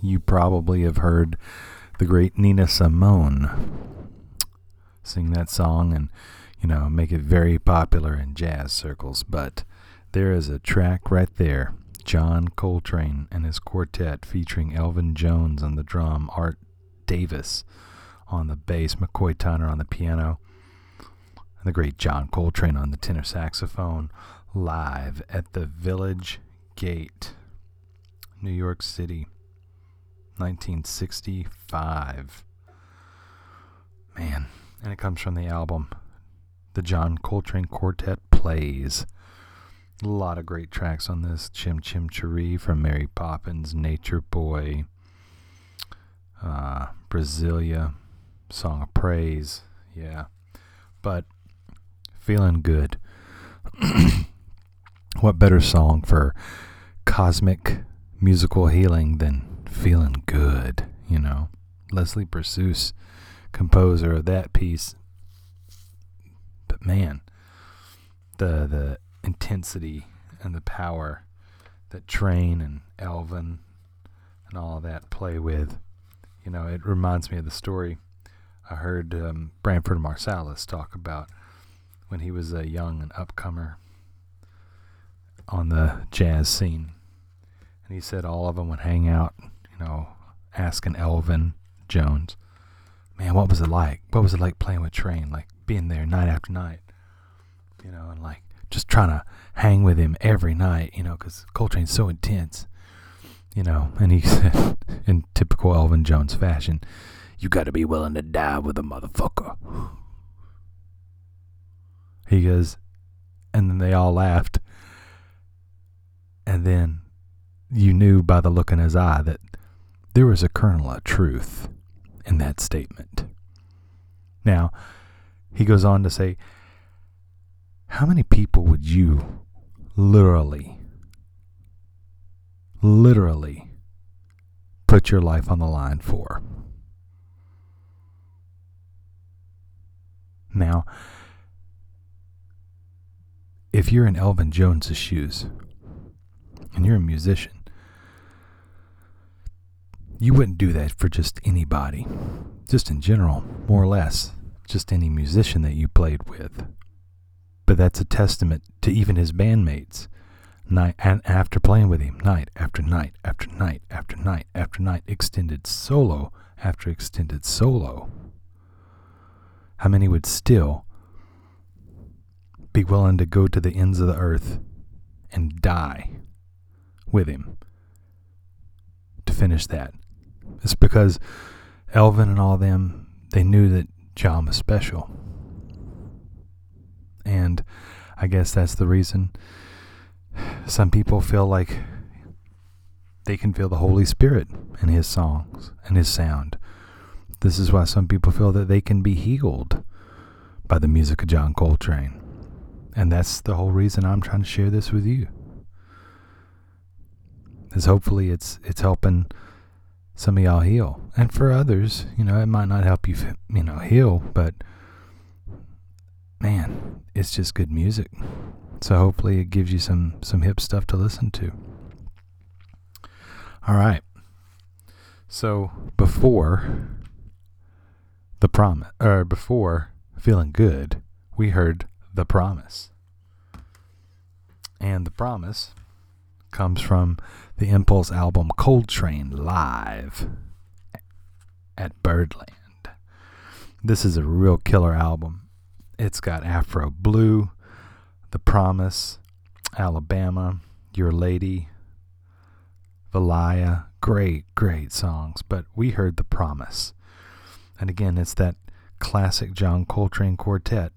You probably have heard the great Nina Simone sing that song and, you know, make it very popular in jazz circles. But there is a track right there John Coltrane and his quartet featuring Elvin Jones on the drum, Art Davis on the bass, McCoy Tyner on the piano, and the great John Coltrane on the tenor saxophone live at the Village Gate, New York City, 1965. Man, and it comes from the album The John Coltrane Quartet Plays. A lot of great tracks on this. Chim Chim Cheree from Mary Poppins, Nature Boy, uh, Brasilia, Song of Praise. Yeah. But feeling good. what better song for cosmic musical healing than feeling good, you know? Leslie Bricusse, composer of that piece. But man, the the intensity and the power that Trane and Elvin and all that play with. You know, it reminds me of the story I heard um, Branford Marsalis talk about when he was a young and upcomer on the jazz scene. And he said all of them would hang out, you know, asking Elvin Jones, man, what was it like? What was it like playing with Trane? Like being there night after night, you know, and like just trying to hang with him every night, you know, because Coltrane's so intense, you know. And he said, in typical Elvin Jones fashion, you got to be willing to die with a motherfucker. He goes, and then they all laughed. And then you knew by the look in his eye that there was a kernel of truth in that statement. Now, he goes on to say, how many people would you literally, literally put your life on the line for? Now, if you're in Elvin Jones's shoes and you're a musician, you wouldn't do that for just anybody, just in general, more or less, just any musician that you played with. But that's a testament to even his bandmates. Night and after playing with him, night after night after night after night after night, extended solo after extended solo. How many would still be willing to go to the ends of the earth and die with him to finish that? It's because Elvin and all them, they knew that John was special. And I guess that's the reason some people feel like they can feel the Holy Spirit in his songs and his sound. This is why some people feel that they can be healed by the music of John Coltrane. And that's the whole reason I'm trying to share this with you. Is hopefully it's it's helping some of y'all heal. And for others, you know, it might not help you, you know, heal, but man, it's just good music. So hopefully it gives you some some hip stuff to listen to. All right. So before the promise or before feeling good, we heard the promise. And the promise comes from the Impulse album Coltrane Live at Birdland. This is a real killer album. It's got Afro Blue, The Promise, Alabama, Your Lady, Valaya. Great, great songs. But we heard The Promise. And again, it's that classic John Coltrane quartet.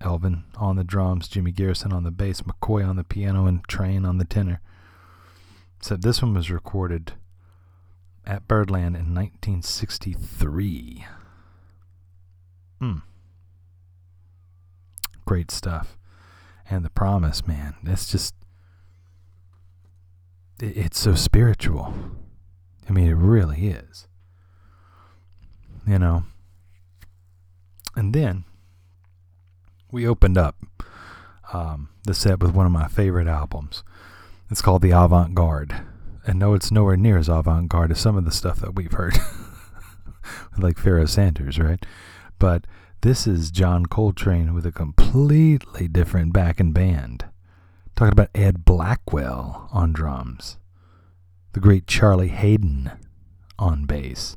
Elvin on the drums, Jimmy Garrison on the bass, McCoy on the piano, and Trane on the tenor. So this one was recorded at Birdland in 1963. Hmm. Great stuff. And the promise, man, that's just. It, it's so spiritual. I mean, it really is. You know? And then we opened up um, the set with one of my favorite albums. It's called The Avant Garde. And no, it's nowhere near as avant garde as some of the stuff that we've heard, like Pharoah Sanders, right? But this is John Coltrane with a completely different back and band. Talking about Ed Blackwell on drums, the great Charlie Haden on bass,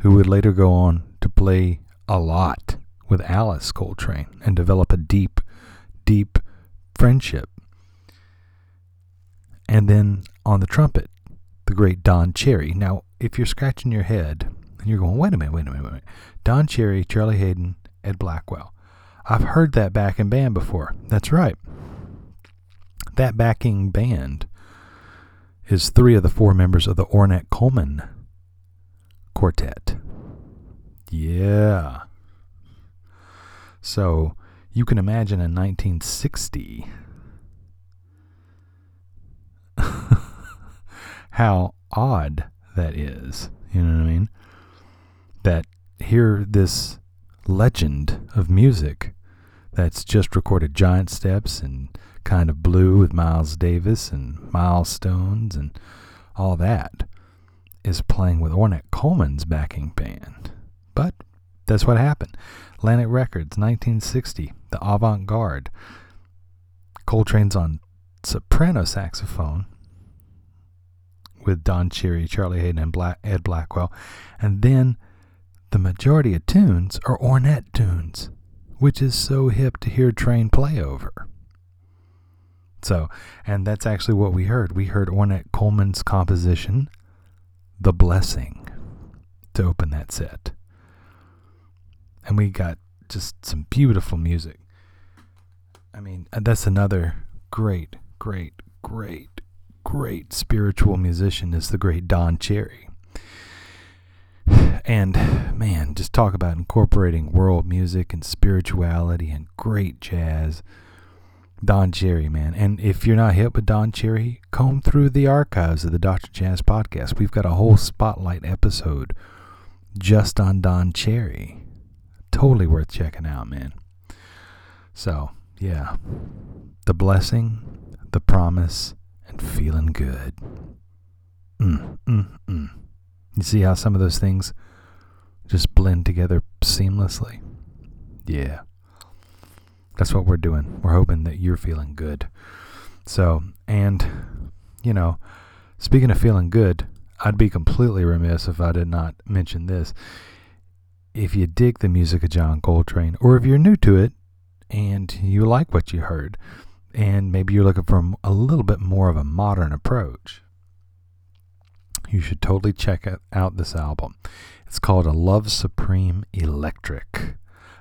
who would later go on to play a lot with Alice Coltrane and develop a deep, deep friendship. And then on the trumpet, the great Don Cherry. Now, if you're scratching your head and you're going, wait a minute, wait a minute, wait a minute. Don Cherry, Charlie Haden, Ed Blackwell. I've heard that backing band before. That's right. That backing band is three of the four members of the Ornette Coleman Quartet. Yeah. So you can imagine in 1960 how odd that is. You know what I mean? That here, this legend of music that's just recorded Giant Steps and Kind of Blue with Miles Davis and Milestones and all that is playing with Ornette Coleman's backing band. But that's what happened. Atlantic Records, 1960, the avant garde. Coltrane's on soprano saxophone with Don Cherry, Charlie Haden, and Black, Ed Blackwell. And then the majority of tunes are Ornette tunes, which is so hip to hear Trane play over. So, and that's actually what we heard. We heard Ornette Coleman's composition, The Blessing, to open that set. And we got just some beautiful music. I mean, uh, that's another great, great, great great spiritual musician is the great Don Cherry. And man, just talk about incorporating world music and spirituality and great jazz. Don Cherry, man. And if you're not hip with Don Cherry, comb through the archives of the Dr. Jazz podcast. We've got a whole spotlight episode just on Don Cherry. Totally worth checking out, man. So, yeah. The blessing, the promise, and feeling good. Mm, mm, mm. You see how some of those things just blend together seamlessly? Yeah. That's what we're doing. We're hoping that you're feeling good. So, and, you know, speaking of feeling good, I'd be completely remiss if I did not mention this. If you dig the music of John Coltrane, or if you're new to it and you like what you heard, and maybe you're looking for a little bit more of a modern approach, you should totally check out this album. It's called A Love Supreme Electric,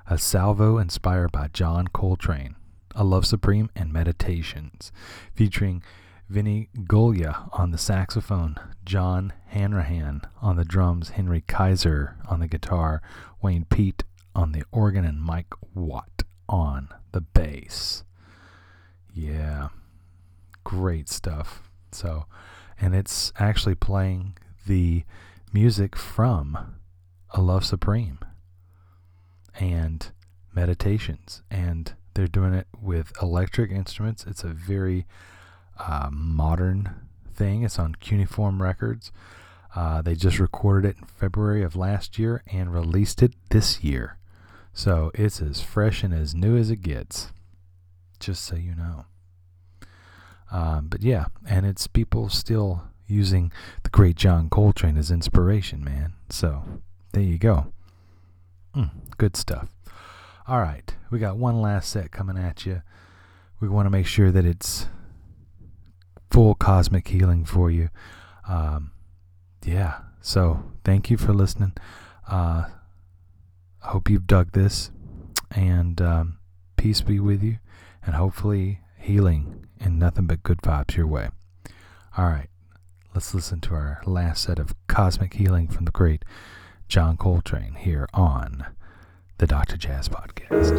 a salvo inspired by John Coltrane, A Love Supreme and Meditations, featuring Vinny Golia on the saxophone, John Hanrahan on the drums, Henry Kaiser on the guitar, Wayne Peet on the organ, and Mike Watt on the bass. Yeah. Great stuff. So, and it's actually playing the music from A Love Supreme and meditations. And they're doing it with electric instruments. It's a very uh, modern thing. It's on Cuneiform Records. Uh, they just recorded it in February of last year and released it this year. So it's as fresh and as new as it gets just so you know. Um, but yeah, and it's people still using the great John Coltrane as inspiration, man. So there you go. Mm, good stuff. All right, we got one last set coming at you. We want to make sure that it's full cosmic healing for you. Um, yeah, so thank you for listening. Uh, I hope you've dug this, and um, peace be with you and hopefully healing and nothing but good vibes your way. All right, let's listen to our last set of cosmic healing from the great John Coltrane here on the Dr. Jazz Podcast.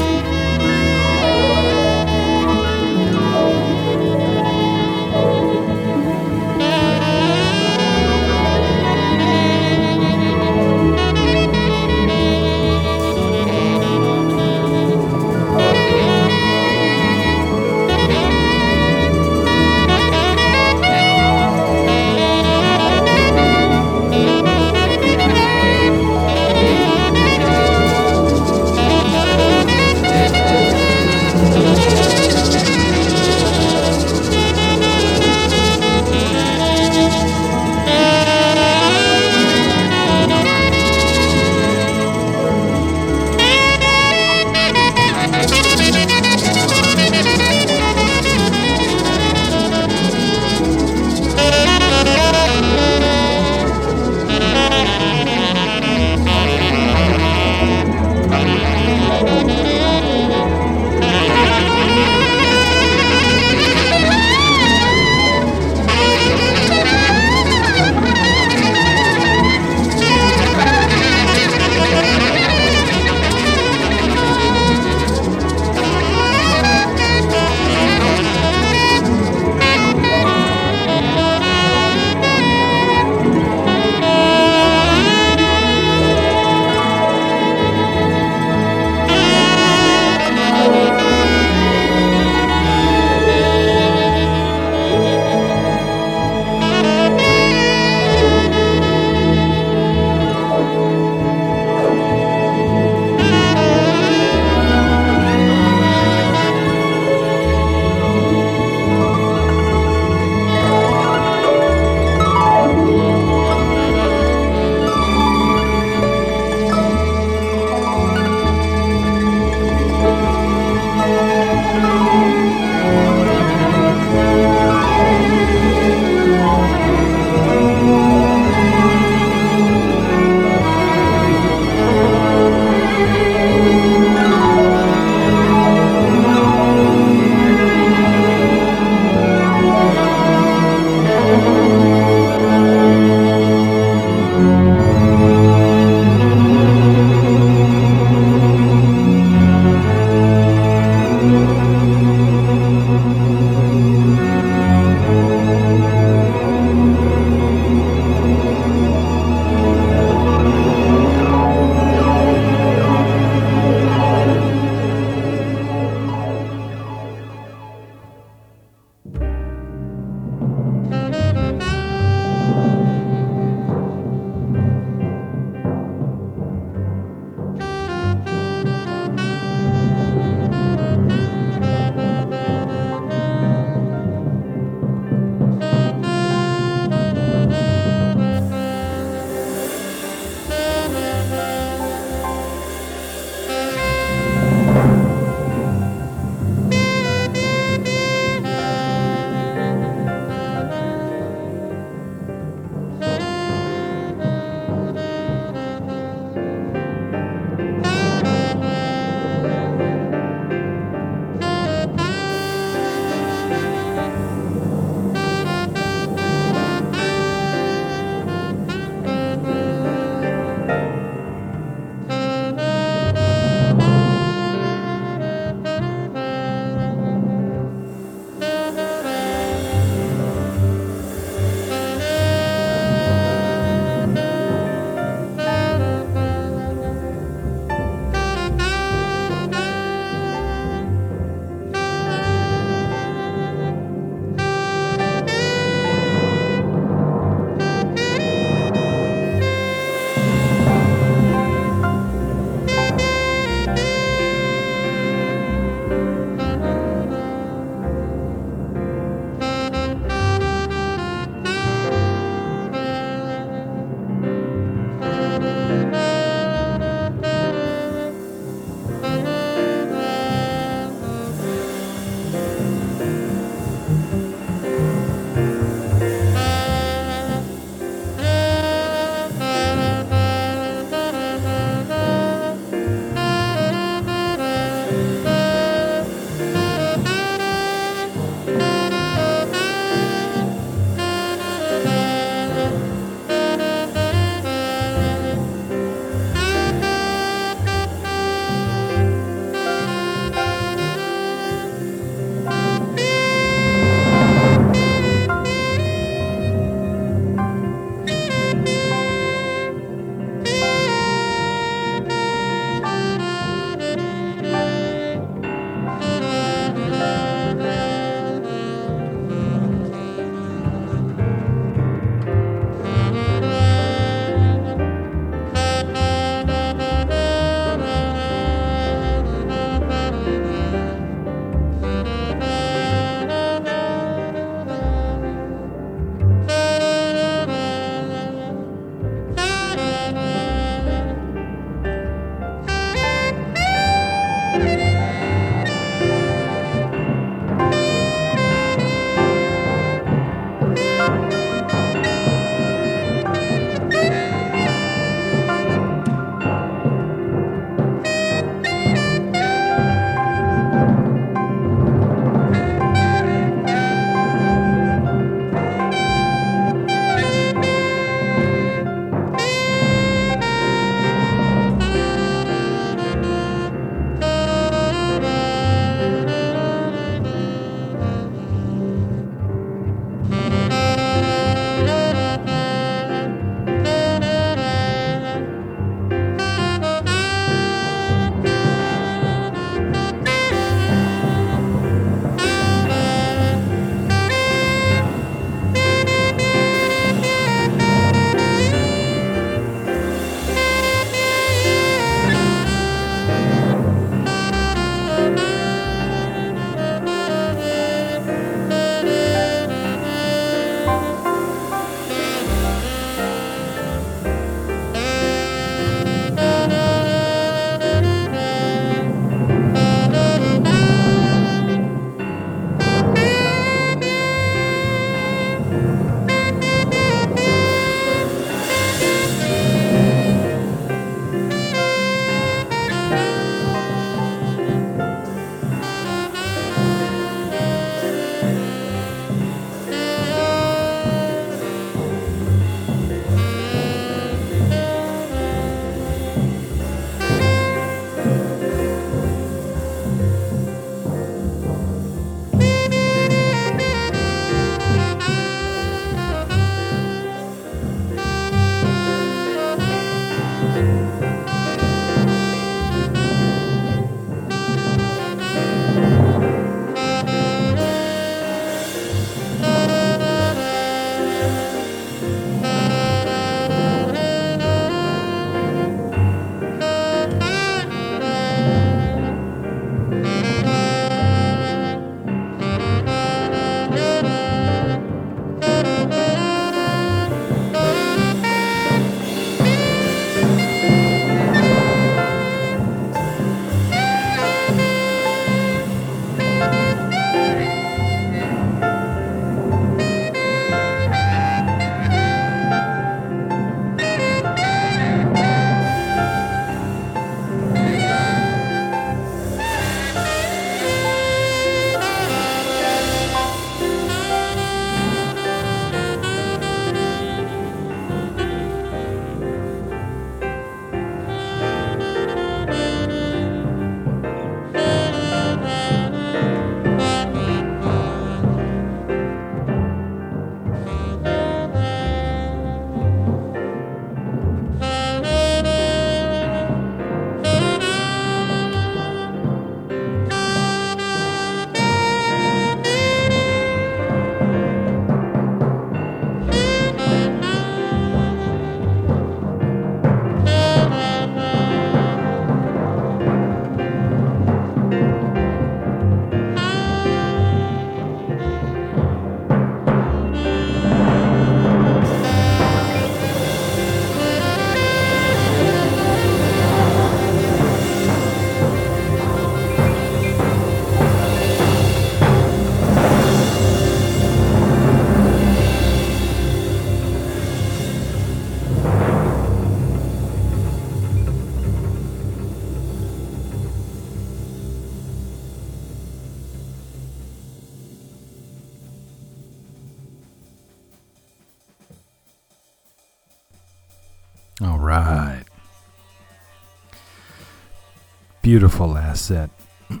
Beautiful last set.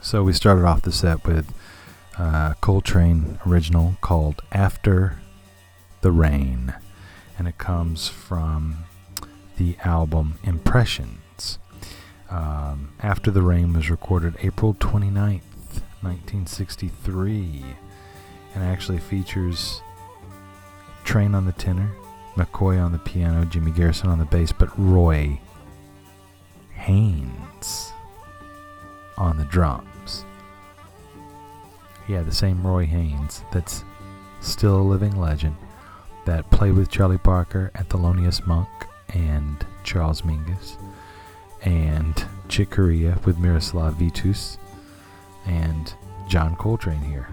so we started off the set with uh, Coltrane original called After the Rain, and it comes from the album Impressions. Um, After the Rain was recorded April 29th, 1963, and actually features Trane on the tenor, McCoy on the piano, Jimmy Garrison on the bass, but Roy Haynes drums. Yeah, the same Roy Haynes that's still a living legend that played with Charlie Parker Thelonious Monk and Charles Mingus and Chick Corea with Miroslav Vitous, and John Coltrane here.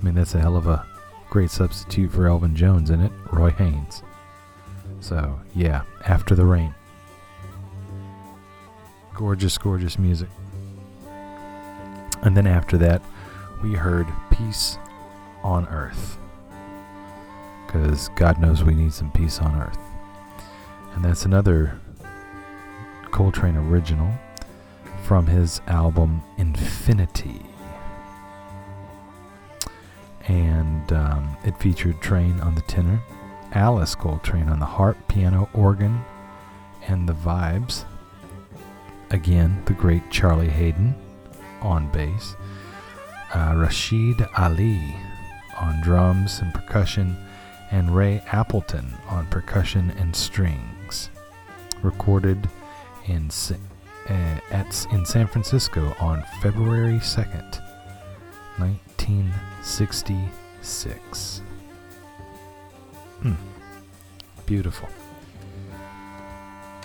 I mean, that's a hell of a great substitute for Elvin Jones in it, Roy Haynes. So, yeah, After the Rain. Gorgeous, gorgeous music. And then after that, we heard Peace on Earth. Because God knows we need some peace on Earth. And that's another Coltrane original from his album Infinity. And um, it featured Trane on the tenor, Alice Coltrane on the harp, piano, organ, and the vibes. Again, the great Charlie Haden on bass, uh, Rashied Ali on drums and percussion, and Ray Appleton on percussion and strings. Recorded in uh, at in San Francisco on February 2nd, 1966. Hmm. Beautiful.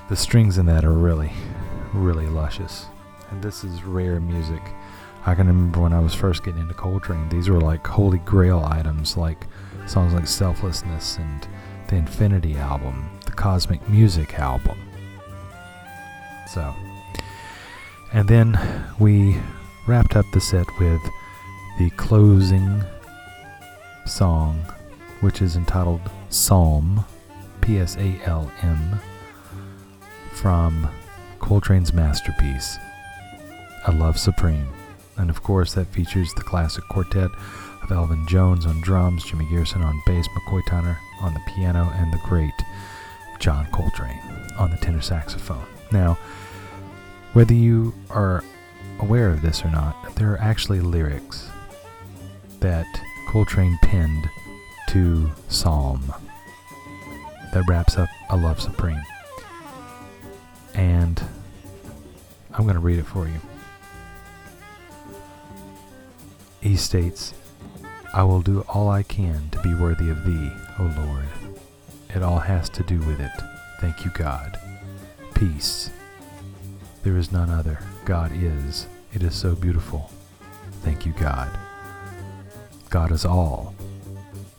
The strings in that are really, really luscious. And this is rare music. I can remember when I was first getting into Coltrane, these were like holy grail items, like songs like Selflessness and the Infinity album, the Cosmic Music album. So, and then we wrapped up the set with the closing song, which is entitled Psalm, P S A L M, from Coltrane's masterpiece, A Love Supreme. And of course, that features the classic quartet of Elvin Jones on drums, Jimmy Garrison on bass, McCoy Tyner on the piano, and the great John Coltrane on the tenor saxophone. Now, whether you are aware of this or not, there are actually lyrics that Coltrane penned to Psalm that wraps up A Love Supreme. And I'm going to read it for you. He states, I will do all I can to be worthy of Thee, O Lord. It all has to do with it. Thank you, God. Peace. There is none other. God is. It is so beautiful. Thank you, God. God is all.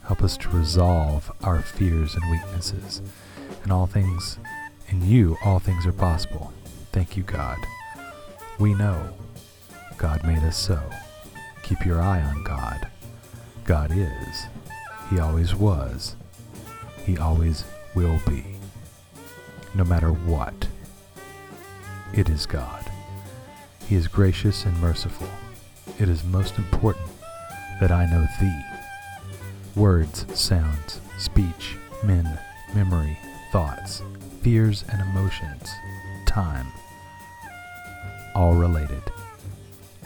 Help us to resolve our fears and weaknesses. In all things, in you, all things are possible. Thank you, God. We know God made us so. Keep your eye on God. God is. He always was. He always will be. No matter what, it is God. He is gracious and merciful. It is most important that I know Thee. Words, sounds, speech, men, memory, thoughts, fears and emotions, time, all related,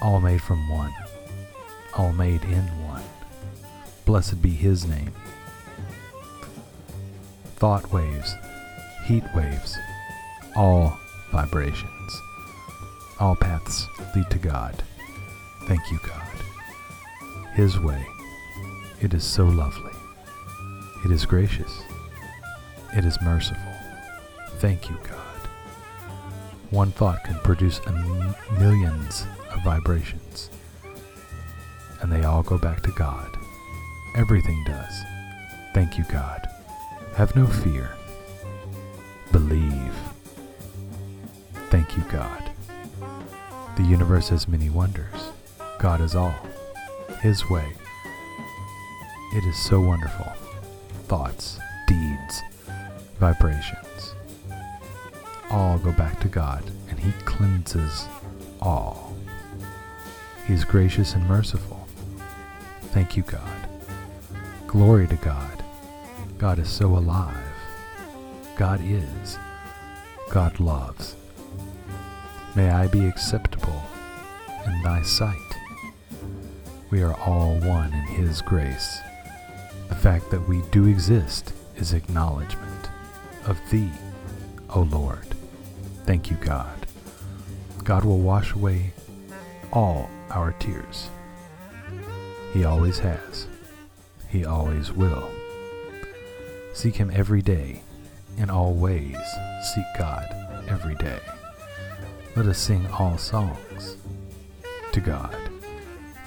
all made from one, all made in one. Blessed be His name. Thought waves, heat waves, all vibrations, all paths lead to God. Thank you, God. His way, it is so lovely. It is gracious. It is merciful. Thank you, God. One thought can produce millions of vibrations, and they all go back to God. Everything does. Thank you, God. Have no fear. Believe. Thank you, God. The universe has many wonders. God is all. His way. It is so wonderful. Thoughts, deeds, vibrations. All go back to God, and He cleanses all. He is gracious and merciful. Thank you, God. Glory to God. God is so alive. God is. God loves. May I be acceptable in thy sight. We are all one in his grace. The fact that we do exist is acknowledgement of thee, O Lord. Thank you, God. God will wash away all our tears. He always has. He always will. Seek Him every day. In all ways, seek God every day. Let us sing all songs to God,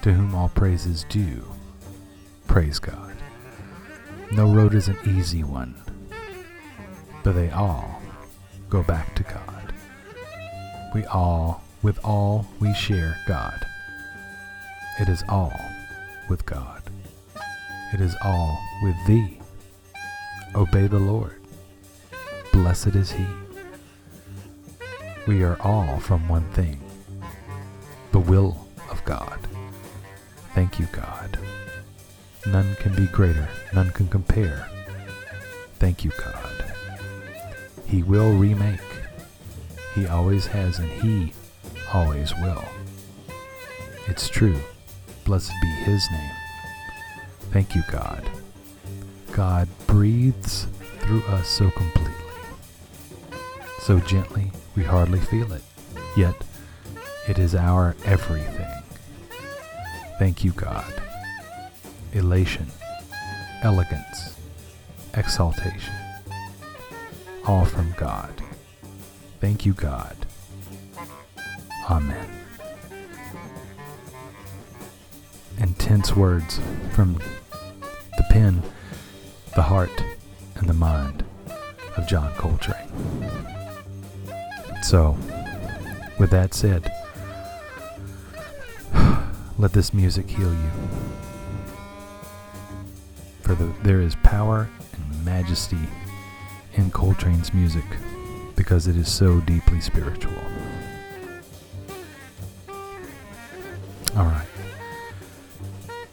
to whom all praise is due. Praise God. No road is an easy one, but they all go back to God. We all, with all, we share God. It is all with God. It is all with thee. Obey the Lord. Blessed is he. We are all from one thing the will of God. Thank you, God. None can be greater, none can compare. Thank you, God. He will remake. He always has, and He always will. It's true. Blessed be His name. Thank you, God. God breathes through us so completely, so gently we hardly feel it, yet it is our everything. Thank you, God. Elation, elegance, exaltation, all from God. Thank you, God. Amen. Intense words from the pen, the heart, and the mind of John Coltrane. So, with that said, let this music heal you. For the, there is power and majesty in Coltrane's music because it is so deeply spiritual. All right.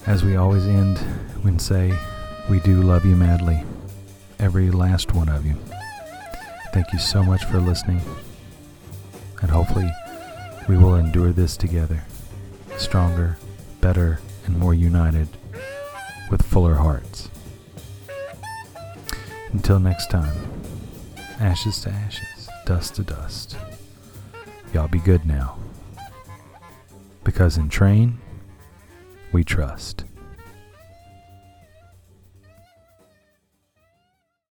As we always end when say, we do love you madly, every last one of you. Thank you so much for listening, and hopefully we will endure this together, stronger, better, and more united, with fuller hearts. Until next time, ashes to ashes, dust to dust. Y'all be good now. Because in Trane, we trust.